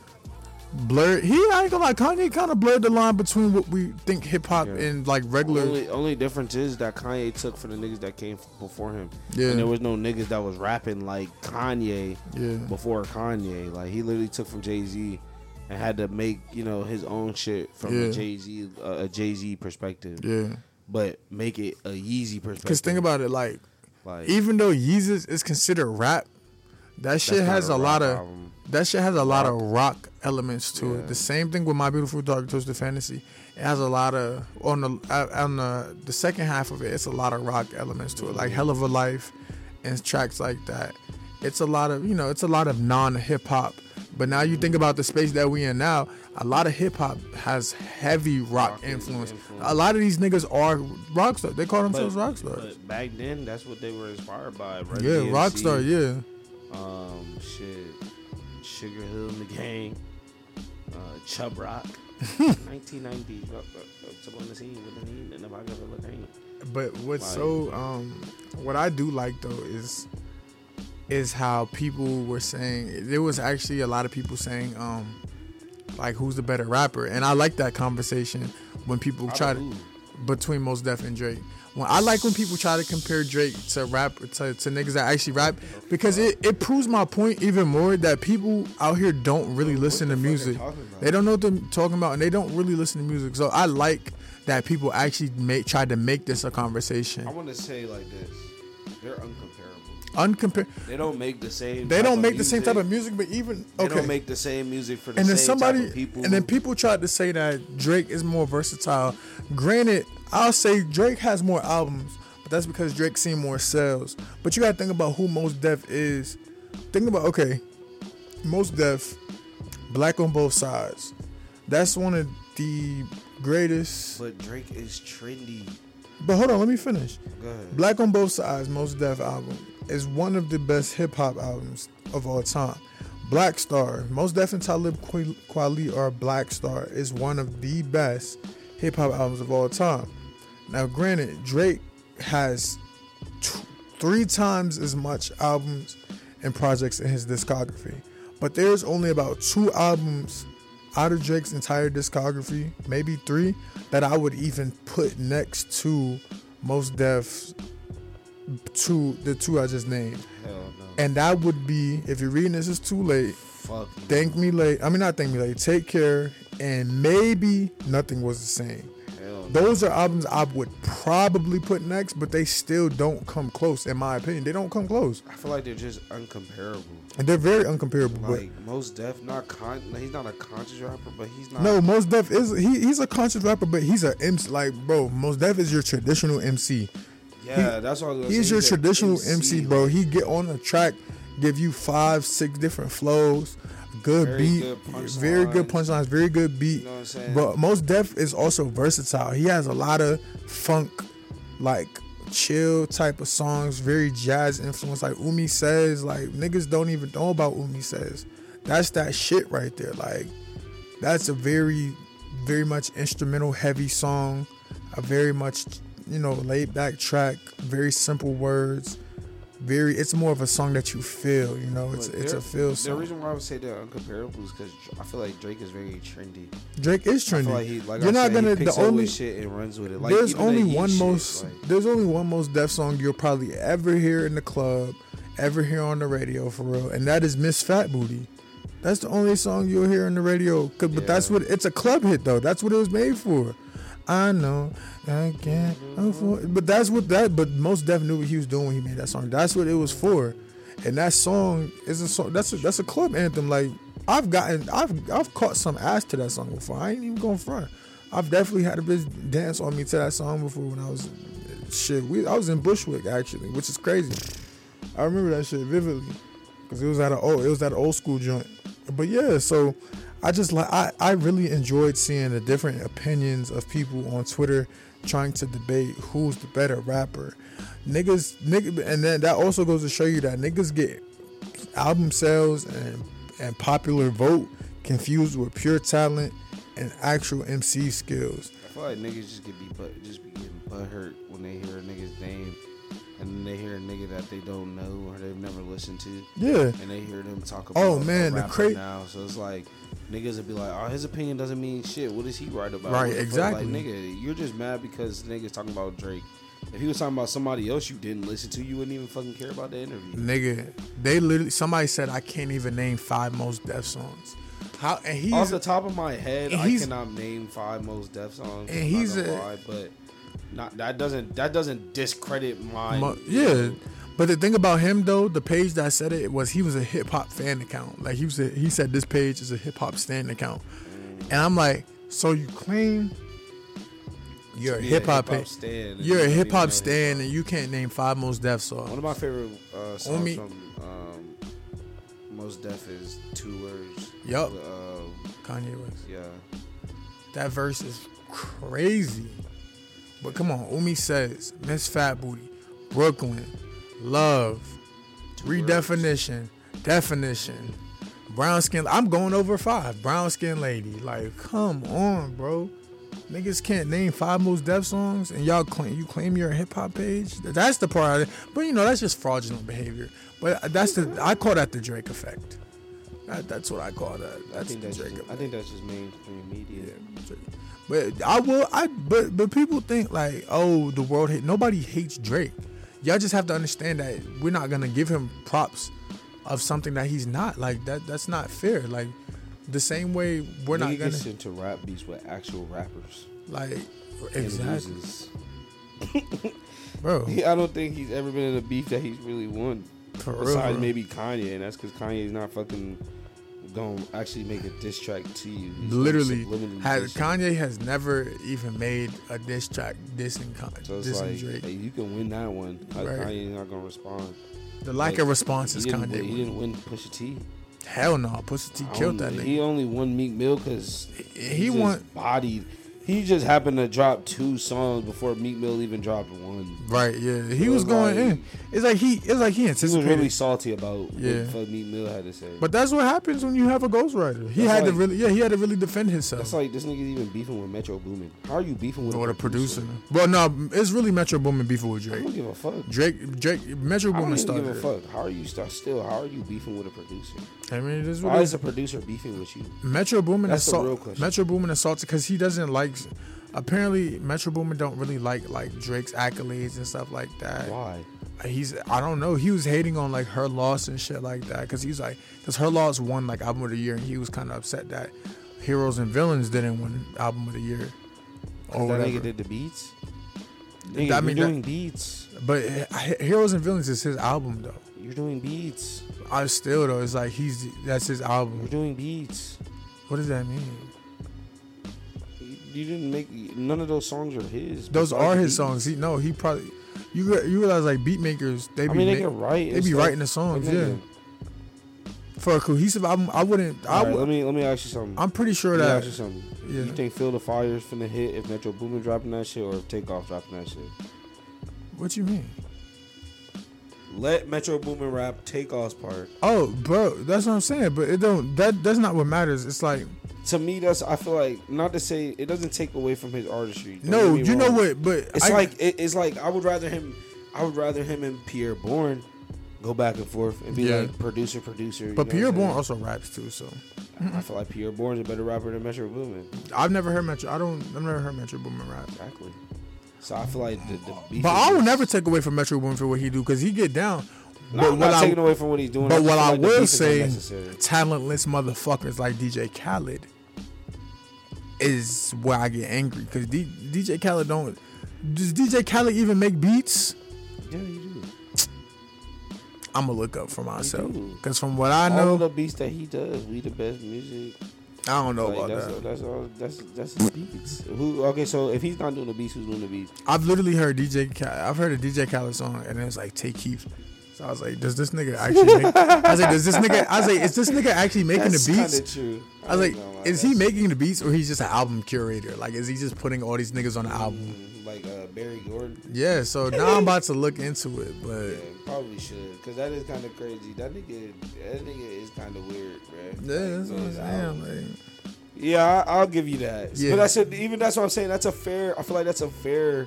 blur. He I ain't gonna lie, Kanye kind of blurred the line between what we think hip hop Yeah. and like regular. only only difference is that Kanye took for the niggas that came before him, yeah, and there was no niggas that was rapping like Kanye yeah, before Kanye. Like he literally took from Jay Z and had to make you know his own shit from Yeah. a Jay Z uh, a Jay Z perspective, yeah. but make it a Yeezy perspective. Because think about it, like like even though Yeezus is considered rap, that shit has a, rap lot of album. that shit has a lot of rock elements to Yeah. it. The same thing with My Beautiful Dark Twisted Fantasy. It has a lot of on the uh, on the the second half of it. It's a lot of rock elements to it, like Hell of a Life and tracks like that. It's a lot of you know, it's a lot of non hip hop. But now you think about the space that we in now, a lot of hip hop has heavy rock, Rock influence. influence. A lot of these niggas are rock stars. They call But, themselves rock stars. but back then, that's what they were inspired by. Run yeah, DMC, rock star. Yeah, Um, shit, Sugar Hill and the Gang. uh, Chubb Rock, 1990. uh, uh, uh, Someone to see with the need and if I ever look. But what's Like- so um what I do like though is is how people were saying there was actually a lot of people saying um like who's the better rapper and I like that conversation when people try to between Mos Def and Drake. When I like when people try to compare Drake to rap to, to niggas that actually rap because it, it proves my point even more that people out here don't really listen to the fuck are music. They don't know what they're talking about and they don't really listen to music. So I like that people actually make try to make this a conversation. I want to say like this: they're uncomparable. Uncompar- They don't make the same. they type don't of make the same type of music, but even okay. They don't make the same music for the and then same somebody type of people. and then people tried to say that Drake is more versatile. Granted, I'll say Drake has more albums, but that's because Drake seen more sales. But you gotta think about who Mos Def is. Think about okay, Mos Def, Black on both sides. That's one of the greatest. but Drake is trendy. But hold on, let me finish. Black on Both Sides, Mos Def album, is one of the best hip hop albums of all time. Black Star, Mos Def and Talib Kweli are Black Star is one of the best hip hop albums of all time. Now, granted, Drake has t- three times as much albums and projects in his discography, but there's only about two albums out of Drake's entire discography, maybe three, that I would even put next to Mos Def's two, the two I just named. Hell no. And that would be, if you're reading this, it's too late. Fuck. Thank Me Late. I mean, not Thank Me Late. Take Care. And maybe Nothing Was the Same. Those are albums I would probably put next, but they still don't come close, in my opinion. They don't come close. I feel like they're just uncomparable. And they're very uncomparable. But Like Mos Def, not con. He's not a conscious rapper, but he's not. No, Mos Def is he, he's a conscious rapper, but he's a MC. Like, bro, Mos Def is your traditional MC. Yeah, that's what I was gonna He's say. your traditional MC, bro. He get on a track, give you five, six different flows, good Very beat, good very good punchlines. very good beat. You know what I'm saying? But Mos Def is also versatile. He has a lot of funk, like chill type of songs, very jazz influence. Like Umi says, like niggas don't even know about Umi says. That's that shit right there. Like that's a very, very much instrumental heavy song. A very much, you know, laid back track. Very simple words. Very. It's more of a song that you feel. You know, it's it's a feel song. The reason why I would say they're uncomparable is because I feel like Drake is very trendy. Drake is trendy. like he, like You're I not said, gonna. he The only shit and runs with it. Like, there's only one shit, most like- there's only one Mos Def song you'll probably ever hear in the club, ever hear on the radio for real, and that is Miss Fat Booty. That's the only song you'll hear on the radio. But that's what it's a club hit though. That's what it was made for. I know I can't afford, but that's what that. But Mos Def knew what he was doing when he made that song. That's what it was for, and that song is a song. That's a, that's a club anthem. Like I've gotten, I've I've caught some ass to that song before. I ain't even going front. I've definitely had a bitch dance on me to that song before when I was shit. We I was in Bushwick actually, which is crazy. I remember that shit vividly because it was at a old it was at an old school joint. But yeah, so I just like I I really enjoyed seeing the different opinions of people on Twitter trying to debate who's the better rapper. Niggas, nigga, and then that also goes to show you that niggas get album sales and and popular vote confused with pure talent and actual MC skills. I feel like niggas just get be but just be getting butthurt when they hear a nigga's name, and then they hear a nigga that they don't know or they've never listened to, Yeah, and they hear them talk oh, about. Oh, man, the rapper cra- now, so it's like niggas would be like, "Oh, his opinion doesn't mean shit. What does he write about?" Right, What the fuck? exactly. Like, nigga, you're just mad because niggas talking about Drake. If he was talking about somebody else you didn't listen to, you wouldn't even fucking care about the interview. nigga, they literally somebody said I can't even name five Mos Def songs. How and he's Off the top of my head, I cannot name five Mos Def songs. And I'm he's a- lie, but not that doesn't that doesn't discredit my you yeah. know, But the thing about him though, the page that said it was he was a hip hop fan account. Like he was, a, he said this page is a hip hop stand account, and I'm like, so you claim you're a hip hop, hip-hop stan you're a hip hop stand, and you can't name five Mos Def songs. One of my favorite uh, songs Omi- from um, Mos Def is Two Words. Yup, Uh, Kanye West. yeah. That verse is crazy. But come on, Umi says Miss Fat Booty, Brooklyn, Love, Two Words. redefinition, definition, brown skin. I'm going over five. Brown skin lady. Like, come on, bro. Niggas can't name five Mos Def songs, and y'all claim you claim you're a hip hop page. That's the part. But you know that's just fraudulent behavior. But uh, that's the I call that the Drake effect. That, that's what I call that. I think the that's Drake just, effect. I think that's just mainstream media. But I will. I but but people think like, oh, the world hate. Nobody hates Drake. Y'all just have to understand that we're not gonna give him props of something that he's not. Like that. That's not fair. Like the same way we're not gonna gets into rap beats with actual rappers. like exactly, bro. He- I don't think he's ever been in a beef that he's really won. For Besides bro. maybe Kanye, and that's because Kanye's not fucking to actually make a diss track to you. He's Literally, has. Kanye has never even made a diss track dissing, So it's dissing like, Drake. hey, you can win that one. Cause Right. Kanye's not gonna respond. the lack like, of response He is Kanye. win, he didn't win Pusha T. Hell no, Pusha T killed that He only won Meek Mill because He just won- bodied. He just happened to drop two songs before Meek Mill even dropped one. Right? Yeah, he was going like- in. It's like he. It's like he anticipated. He was really salty about Yeah. what Meek Mill had to say. But that's what happens when you have a ghostwriter. He That's had to really, yeah, he had to really defend himself. That's like this nigga's even beefing with Metro Boomin. How are you beefing with Or a the producer. Well, no, it's really Metro Boomin beefing with Drake. I don't give a fuck. Drake, Drake, Metro Boomin I don't give a fuck. How are you st- still? How are you beefing with a producer? I mean, it is Why is a producer beefing with you? Metro Boomin That's is question. Metro Boomin is salty because he doesn't like. Apparently, Metro Boomin don't really like like Drake's accolades and stuff like that. Why? He's I don't know. He was hating on like her loss and shit like that because he's like because her loss won like album of the year and he was kind of upset that Heroes and Villains didn't win album of the year or that whatever. nigga did the beats. I Nigga, mean, you're that- doing beats. But eh, Heroes and Villains is his album though. You're doing beats. I still though it's like he's that's his album. You're doing beats. What does that mean? You you didn't make none of those songs are his. Those are his beats. songs. He no, he probably you you realize like beat makers they be I be mean, they ma- can write. they be stuff, writing the songs, but yeah. nigga, for a cohesive album. I wouldn't. I all right, would, let me let me ask you something. I'm pretty sure let me that ask you something. yeah. You think Feel the Fire's finna hit if Metro Boomin dropping that shit or if Takeoff dropping that shit? What you mean? Let Metro Boomin rap Takeoff's part. Oh, bro, that's what I'm saying. But it don't. That that's not what matters. It's like To me, that's I feel like not to say it doesn't take away from his artistry. No, you know what? But It's I- like it, it's like I would rather him. I would rather him and Pierre Bourne go back and forth and be Yeah. like producer, producer. But Pierre Bourne also raps too. So I feel like Pierre Bourne's a better rapper than Metro Boomin. I've never heard Metro. I don't. I've never heard Metro Boomin rap. Exactly. So I feel like the, the. But I will never take away from Metro Boomin for what he do because he get down. No, but I'm what not I- taking away from what he's doing. But just what I like will say, talentless motherfuckers like DJ Khaled is where I get angry because D- DJ Khaled don't. Does DJ Khaled even make beats? Yeah, you do. I'm gonna look up for myself because from what I All know, the beats that he does, we the best music. I don't know Like, about that's, that. that's all. That's that's his beats. Who? Okay, so if he's not doing the beats, who's doing the beats? I've literally heard DJ. Khaled, I've heard a DJ Khaled song, and it's like Take Keith. So I was like, does this nigga actually? Make, I was like, does this nigga? I was like, is this nigga actually making That's the beats? true. I was like, ain't is he that's- making the beats or he's just an album curator? Like, is he just putting all these niggas on the album? Mm, like uh, Barry Gordon? Yeah. So now I'm about to look into it, but Yeah, probably should, cause that is kind of crazy. That nigga, that nigga is kind of weird, bruh. yeah, that's Like, what I'm those saying. albums. Like, Yeah, I, I'll give you that. Yeah. But that's a, even that's what I'm saying. That's a fair. I feel like that's a fair,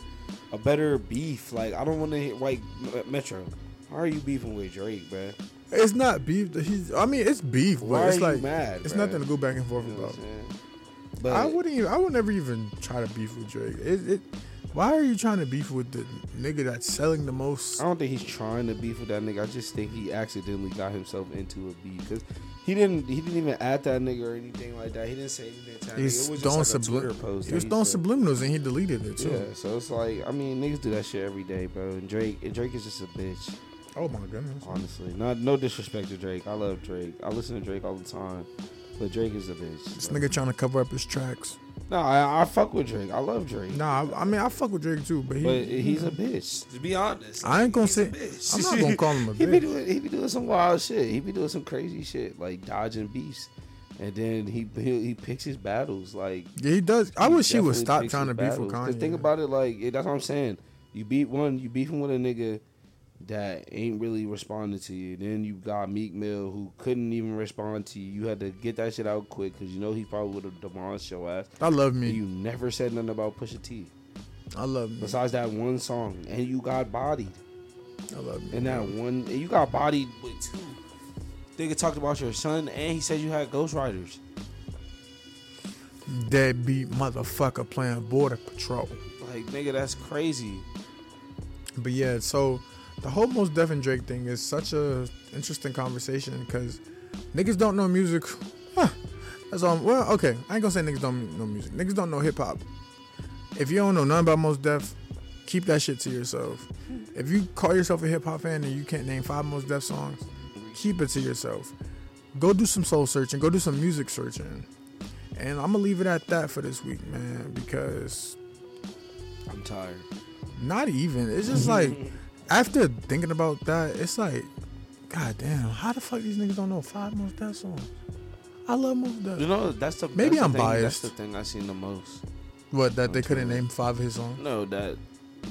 a better beef. Like I don't want to hit like Metro. How are you beefing with Drake, bruh? it's not beef. He's. I mean, it's beef, Why but it's like mad, it's bruh? nothing to go back and forth You know about. But I wouldn't. Even, I would never even try to beef with Drake. It, it. Why are you trying to beef with the nigga that's selling the most? I don't think he's trying to beef with that nigga. I just think he accidentally got himself into a beef because he didn't. He didn't even add that nigga or anything like that. He didn't say anything. To that nigga. It was just like a Twitter post. He was throwing subliminals and he deleted it too. Yeah, so it's like I mean niggas do that shit every day, bro. And Drake, and Drake is just a bitch. Oh my goodness. Honestly, not no disrespect to Drake. I love Drake. I listen to Drake all the time, but Drake is a bitch. This nigga trying to cover up his tracks. No, I, I fuck with Drake. I love Drake. Nah, I, I mean I fuck with Drake too, but he. but he's a bitch. To be honest, I ain't gonna say. bitch. I'm not gonna call him a he be bitch. doing he be doing some wild shit. He be doing some crazy shit like dodging beasts, and then he he, he picks his battles like. Yeah, he does. I wish he would stop trying to his beef with battles. 'Cause Kanye. Think about it like that's what I'm saying. You beat one, you beefing with a nigga that ain't really responding to you. Then you got Meek Mill who couldn't even respond to you. You had to get that shit out quick because you know he probably would have demolished your ass. I love me. you never said nothing about Pusha T I love me. besides that one song, and you got bodied. I love me. And that one, and you got bodied with two. Nigga talked about your son, and he said you had ghostwriters. deadbeat motherfucker playing border patrol. Like nigga, that's crazy. But yeah, so the whole Mos Def and Drake thing is such a interesting conversation because niggas don't know music. Huh. That's all. Well, okay, I ain't gonna say niggas don't know music. Niggas don't know hip hop. If you don't know nothing about Mos Def, keep that shit to yourself. If you call yourself a hip hop fan and you can't name five Mos Def songs, keep it to yourself. Go do some soul searching. Go do some music searching. And I'm gonna leave it at that for this week, man, because I'm tired. not even. It's just like after thinking about that, it's like, god damn, how the fuck these niggas don't know five Mos Def songs? I love Mos Def. You know, that's the Maybe that's I'm thing, biased. That's the thing I seen the most. What that they couldn't name five of his songs? No, that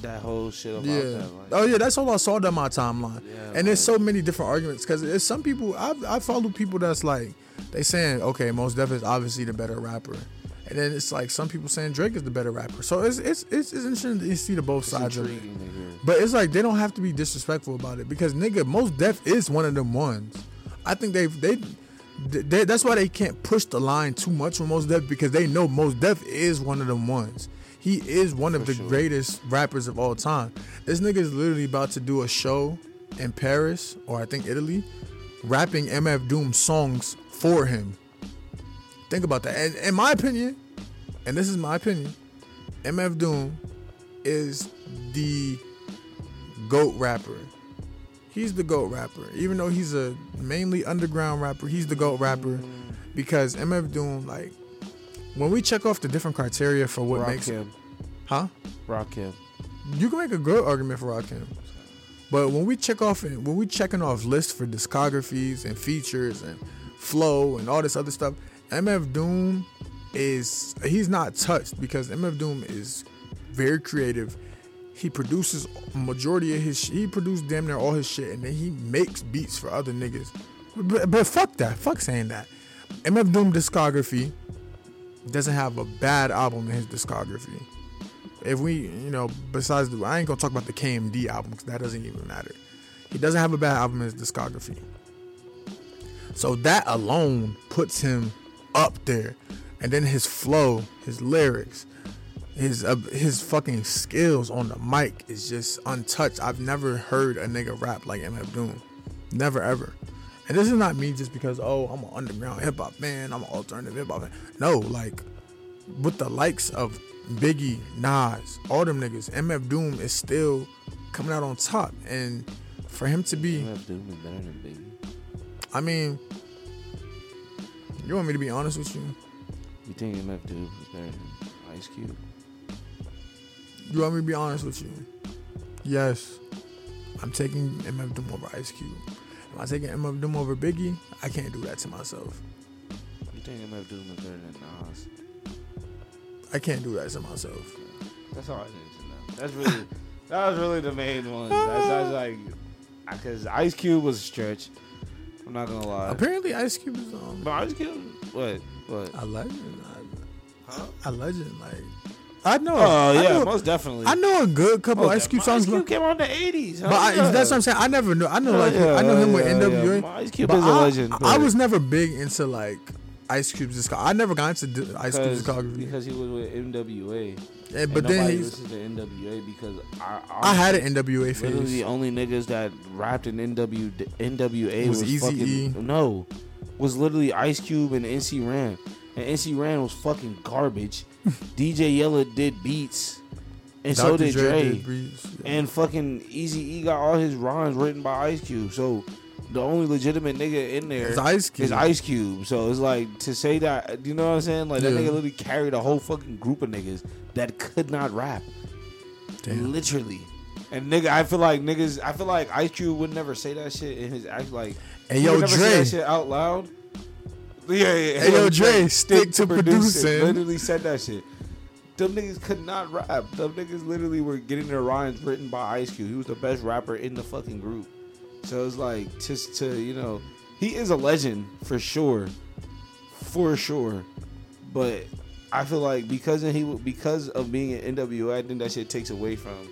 that whole shit about Yeah. that. Like, Oh yeah, that's all I saw on my timeline. Yeah, and there's so many different arguments because there's some people I I follow people that's like they saying okay, Mos Def is obviously the better rapper. And then it's like some people saying Drake is the better rapper. So it's it's it's, it's interesting to see the both it's sides of it. But it's like they don't have to be disrespectful about it because nigga, Mos Def is one of them ones. I think they've they, they that's why they can't push the line too much with Mos Def because they know Mos Def is one of them ones. He is one of For the sure. greatest rappers of all time. This nigga is literally about to do a show in Paris or I think Italy, rapping MF Doom songs for him. Think about that. And in my opinion, and this is my opinion, MF Doom is the GOAT rapper. He's the GOAT rapper. Even though he's a mainly underground rapper, he's the GOAT rapper because MF Doom, like, when we check off the different criteria for what Rock makes him. huh? Rakim. You can make a good argument for Rakim. But when we check off when we checking off lists for discographies and features and flow and all this other stuff, MF Doom is he's not touched because MF Doom is very creative. He produces majority of his sh- he produced damn near all his shit and then he makes beats for other niggas. But, but fuck that. Fuck saying that. MF Doom discography doesn't have a bad album in his discography if we, you know, besides the, I ain't gonna talk about the KMD album because that doesn't even matter. He doesn't have a bad album in his discography. So that alone puts him up there, and then his flow, his lyrics, his uh, his fucking skills on the mic is just untouched. I've never heard a nigga rap like MF Doom, never ever. And this is not me just because oh I'm an underground hip hop man, I'm an alternative hip hop man. No, like with the likes of Biggie, Nas, all them niggas, MF Doom is still coming out on top. And for him to be, MF Doom is better than Biggie. I mean, you want me to be honest with you? You think MF Doom is better than Ice Cube? You want me to be honest with you? Yes, I'm taking MF Doom over Ice Cube. Am I taking MF Doom over Biggie? I can't do that to myself. You think MF Doom is better than Nas? I can't do that to myself. That's all I need to know. That's really that was really the main one. That's, that's like because Ice Cube was a stretch. I'm not gonna lie. Apparently, Ice Cube is on. But Ice Cube, what, what? a legend. Huh? A legend, like I know. Oh I yeah, know, most definitely. I know a good couple Most Ice Cube songs. Ice Cube came out in the '80s. But I, that's what I'm saying. I never knew. I know like I know him with NWA. Ice Cube is a I, legend. I was never big into like Ice Cube's discography. I never got into Ice Cube's discography. because he was with NWA. Yeah, And but then he's. listened to NWA because I, I had an NWA Literally, the only niggas that rapped in NW, NWA Was was, fucking no, was literally Ice Cube and MC Ren, and MC Ren was fucking garbage. DJ Yella did beats, and so did Dre, did yeah. and fucking Easy E got all his rhymes written by Ice Cube. So the only legitimate nigga in there It's Ice Cube. is Ice Cube. So it's like to say that, you know what I'm saying? Like that nigga literally carried a whole fucking group of niggas that could not rap. Damn. Literally. And nigga, I feel like niggas, I feel like Ice Cube would never say that shit in his act. Like, Hey he yo, would never say Dre. that shit out loud. Yeah, yeah. Hey, yo, Dre, stick to producing. Literally said that shit. them niggas could not rap. Them niggas literally were getting their rhymes written by Ice Cube. He was the best rapper in the fucking group. So it's like just to you know, he is a legend for sure, for sure. But I feel like because he because of being an NWA, I think that shit takes away from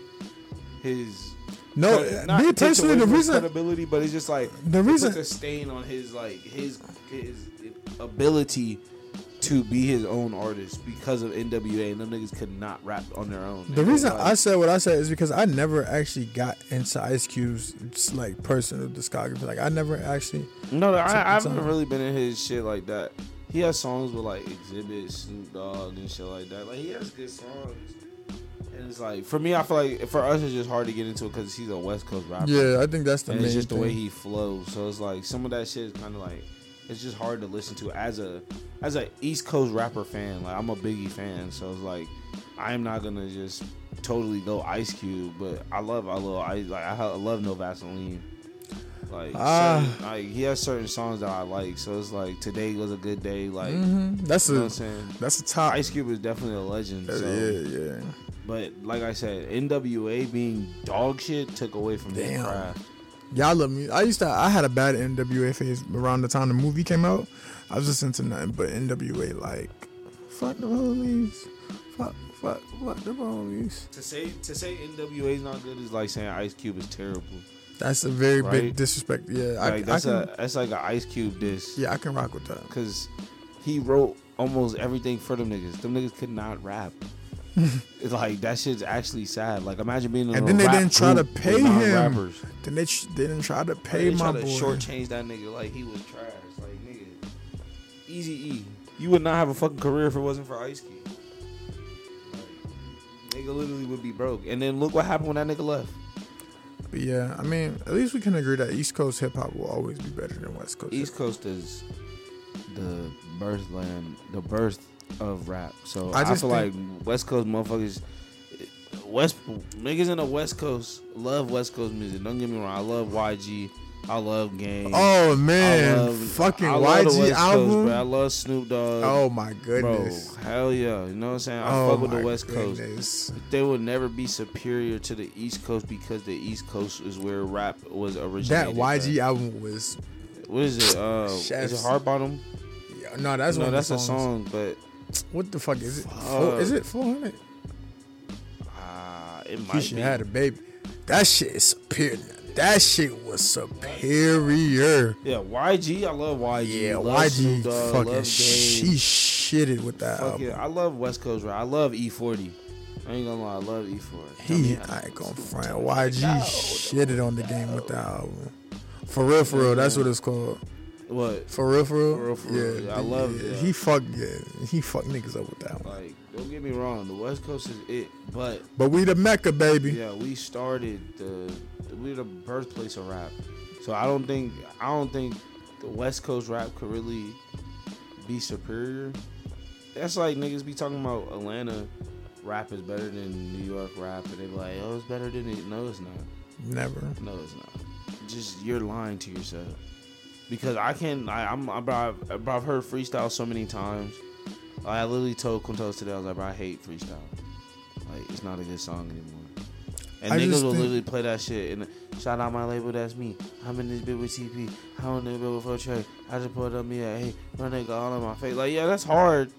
his No, not me personally, the reason credibility, but it's just like the reason puts a stain on his like his his ability to be his own artist because of NWA, and them niggas could not rap on their own. The reason like, I said what I said is because I never actually got into Ice Cube's like personal discography. Like I never actually. no, I, I haven't really been in his shit like that. He has songs with like Xzibit, Snoop Dogg, and shit like that. Like he has good songs. And it's like for me, I feel like for us, it's just hard to get into it because he's a West Coast rapper. Yeah, I think that's the and main it's just thing. the way he flows. So it's like some of that shit is kind of like it's just hard to listen to as a as a East Coast rapper fan. Like I'm a Biggie fan, so it's like I'm not gonna just totally go Ice Cube, but I love I love I like I love No Vaseline. Like, Ah. certain, like he has certain songs that I like, so it's like today was a good day. Like Mhm. That's you know what I'm saying. that's a top. Ice Cube is definitely a legend. Uh, So. yeah, yeah. But like I said, NWA being dog shit took away from his Damn. craft. Y'all love me. I used to. I had a bad NWA phase around the time the movie came out. I was listening to nothing but NWA. Like, fuck the police. Fuck, fuck, fuck the police. To say to say NWA is not good is like saying Ice Cube is terrible. That's a very Right? big disrespect. Yeah, Like I that's can. a that's like an Ice Cube diss. yeah, I can rock with that. Cause he wrote almost everything for them niggas. Them niggas could not rap. it's like that shit's actually sad. Like imagine being in And then they didn't try to pay him. non-rappers. Then they ch- they didn't try to pay my boy. shortchange that nigga like he was trash. Like nigga, Easy E, you would not have a fucking career if it wasn't for Ice Cube. Like, nigga literally would be broke. And then look what happened when that nigga left. But yeah, I mean, at least we can agree that East Coast hip hop will always be better than West Coast. East Coast is the birthland, the birth of rap. So I I, feel like West Coast motherfuckers, West niggas in the West Coast love West Coast music. Don't get me wrong, I love YG, I love Game. Oh I man, love, fucking I love YG album. Coast, bro. I love Snoop Dogg. oh my bro, goodness. hell yeah, you know what I'm saying? I oh fuck with the West Coast. goodness. They will never be superior to the East Coast because the East Coast is where rap was originally. That originated. YG bro. album was. What is it? Uh, is it Hard Bottom? Yeah, no, that's no, that's a song, but What the fuck is it? Four, is it four hundred? uh, it might should be. had a baby. That shit is superior. That shit was superior. Yeah, YG. I love YG. Yeah, love YG Dogg, fucking she shitted with that Fuck album. yeah, I love West Coast rap. I love E-40. I ain't gonna lie, I love E-40. He, I mean, I ain't gonna front. YG shitted on the game with that album. For real, for real. That's what it's called. What? For real, for real. For real, for real. Yeah, I love yeah, that. He fucked. Yeah, he fucked niggas up with that one. Like, don't get me wrong, the West Coast is it, but But we the Mecca, baby. yeah, we started the we're the birthplace of rap. So I don't think I don't think the West Coast rap could really be superior. That's like niggas be talking about Atlanta rap is better than New York rap, and they be like, oh, it's better than it. No, it's not. Never. No, it's not. Just you're lying to yourself. Because I can, I, I'm, I, bro, I've, bro, I've heard freestyle so many times. I literally told Quintos today, I was like, bro, I hate freestyle. Like, it's not a good song anymore. And I niggas will think- literally play that shit. And shout out my label, that's me. I'm in this bit with TP. I'm in this bit with Fo I just put up me at, hey, my nigga all in my face. Like, yeah, that's hard.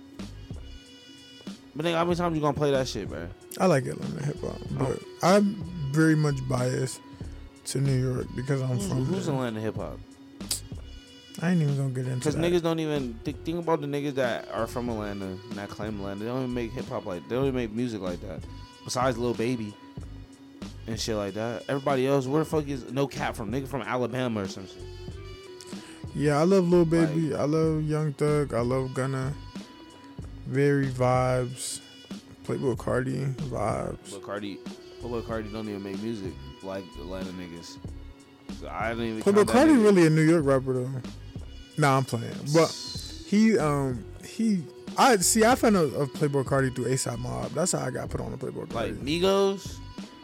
But nigga, how many times you gonna play that shit, bro? I like Atlanta hip hop, but I'm very much biased to New York because I'm Who's, from who's there. Atlanta hip hop? I ain't even gonna get into it. Because niggas don't even think, think about the niggas that are from Atlanta and that claim Atlanta. They don't even make hip hop like they don't even make music like that. Besides Lil Baby and shit like that. Everybody else, where the fuck is NoCap from? Nigga from Alabama or some shit. Yeah, I love Lil Baby. I love Young Thug. I love Gunna. Very vibes. Playboi Carti vibes. But Carti, but Carti don't even make music like Atlanta niggas. So I don't even. Playboi Carti really a New York rapper though. Nah, I'm playing. But he um he I see I found a, of Playboi Carti through ASAP Mob. That's how I got put on the Playboi Carti. like Migos.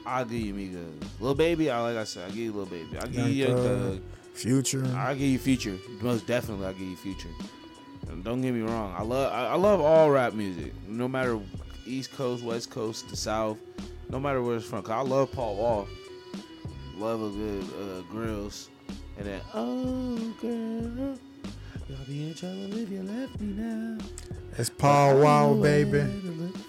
I'll give you Migos. Lil Baby, I like I said, I give you Lil Baby. I give Young you Young Thug. Future. I give you Future. Most definitely, I give you Future. And don't get me wrong. I love I, I love all rap music. No matter East Coast, West Coast, the South, no matter where it's from. 'Cause I love Paul Wall. Love a good uh, grills. And then, oh girl, y'all be in trouble if you left me now. It's Paul Wall, baby.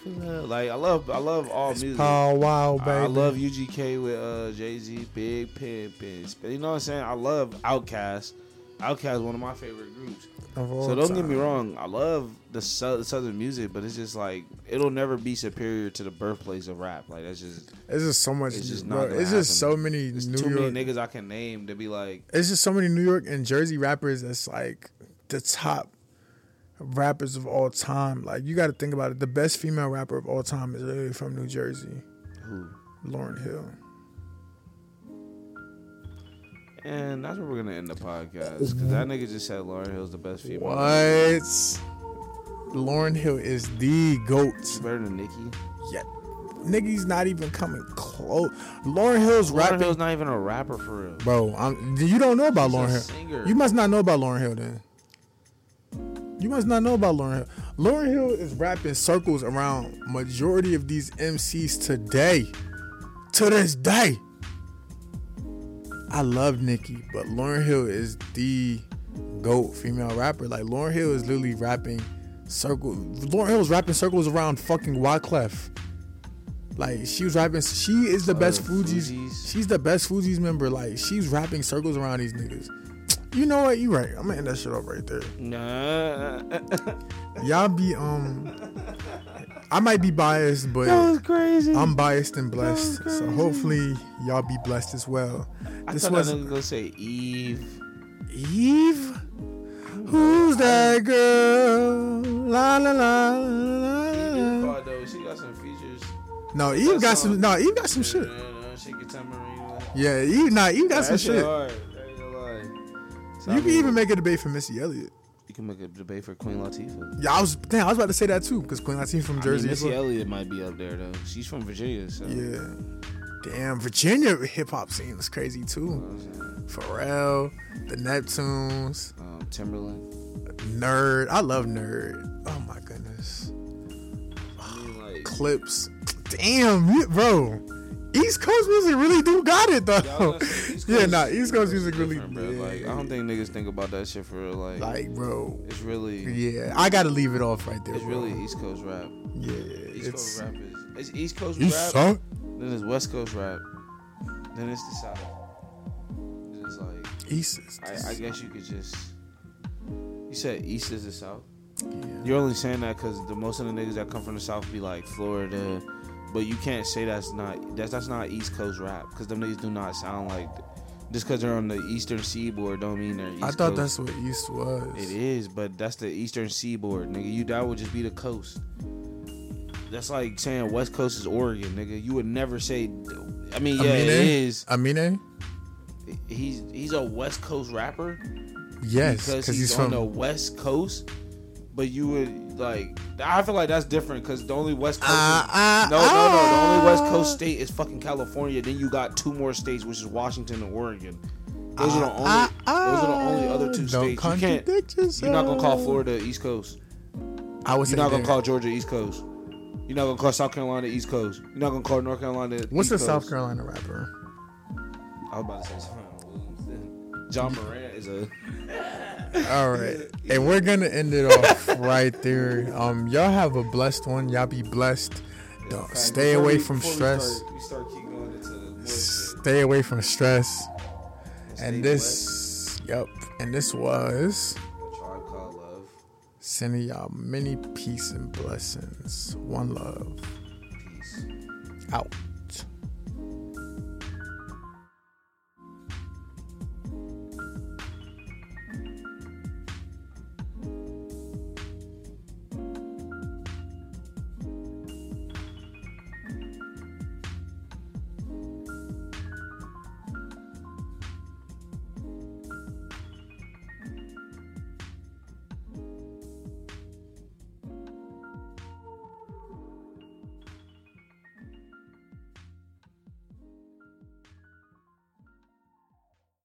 Like I love, I love all It's music. Paul Wall, baby. I love UGK with uh, Jay Z, Big Pimpin'. You know what I'm saying? I love Outkast. Outkast is one of my favorite groups. So don't get me wrong, I love the sou- southern music, but it's just like it'll never be superior to the birthplace of rap. Like that's just It's just so much. It's just not it's just happen. so many there's New too York. many niggas I can name to be like it's just so many New York and Jersey rappers that's like the top rappers of all time. Like you got to think about it. The best female rapper of all time is literally from New Jersey, who. Lauryn Hill. And that's where we're gonna end the podcast because that nigga just said Lauryn Hill's the best female. What? Lauryn Hill is the goat. Better than Nicki. Yeah, niggas not even coming close. Lauryn Hill's Lauryn rapping, Hill's not even a rapper for real. bro. I'm, you don't know about She's Lauryn Hill. singer. You must not know about Lauryn Hill then. You must not know about Lauryn Hill. Lauryn Hill is rapping circles around majority of these MCs today. To this day. I love Nicki, but Lauryn Hill is the GOAT female rapper. Like Lauryn Hill is literally rapping circles. Lauryn Hill was rapping circles around fucking Wyclef. Like she was rapping. She is the best oh, Fuji's. Fugees. She's the best Fugees member. Like she's rapping circles around these niggas. You know what? You right. I'm gonna end that shit off right there. Nah. Y'all be um. I might be biased, but that was crazy. I'm biased and blessed. So hopefully y'all be blessed as well. I This was that nigga gonna say Eve. Eve. Who's that girl? La la la la la. though, she got some features. No, Eve got some. No, Eve got some shit. She can tell. Yeah, Eve. Nah, Eve got some shit shit. hard. So, I You can even make a debate for Missy Elliott. You can make a debate for Queen Latifah. Yeah, I was. Damn, I was about to say that too, because Queen Latifah from I mean, Jersey. Missy well. Elliott might be up there though. She's from Virginia, so. Yeah. Damn, Virginia hip hop scene is crazy too. what Pharrell, the Neptunes, Um, Timbaland. N.E.R.D. I love N.E.R.D. Oh my goodness. I mean, like. Clipse. Damn, bro. East Coast music really do got it though. Yeah, I say, East yeah, nah, East Coast music really. bro. Like, I don't think niggas think about that shit for real. Like, Like, bro. it's really, Yeah, I gotta leave it off right there. it's bro. really East Coast rap. Yeah, East Coast rap is, it's East Coast East rap. Side. Then it's West Coast rap. Then it's the South. It's like, East. is- I, I guess you could just. You said East is the South. yeah. You're only saying that because the most of the niggas that come from the South be like Florida, but you can't say that's not that's that's not East Coast rap because them niggas do not sound like. Just because they're on the Eastern Seaboard don't mean they're East I thought Coast. that's what East was. It is, but that's the Eastern Seaboard, nigga. You that would just be the coast. That's like saying West Coast is Oregon, nigga. You would never say. I mean, yeah, it Amine? is. Amine? He's he's a West Coast rapper Yes, because because he's, he's, on from. the West Coast. But you would like. I feel like that's different because the only West Coast. Ah, ah, no, no, no. The only West ah. Coast state is fucking California. Then you got two more states, which is Washington and Oregon. Those are the only. Ah, ah, those are the only other two don't states. You can't. contradict You're not gonna call. Florida East Coast. I was. You're not gonna there. call Georgia East Coast. You're not gonna call South Carolina East Coast. You're not gonna call North Carolina. What's East the Coast. South Carolina rapper? I was about to say Zion Williamson. Ja Morant is a. All right, and we're gonna end it off right there. Um, y'all have a blessed one. Y'all be blessed. Don't stay away we- from before we stress. start- We start, keep going into the more shit. Stay away from stress. Stay And this, yep, and this was blessed. Tribe Called Love. sending y'all many peace and blessings. One love. Peace. Out.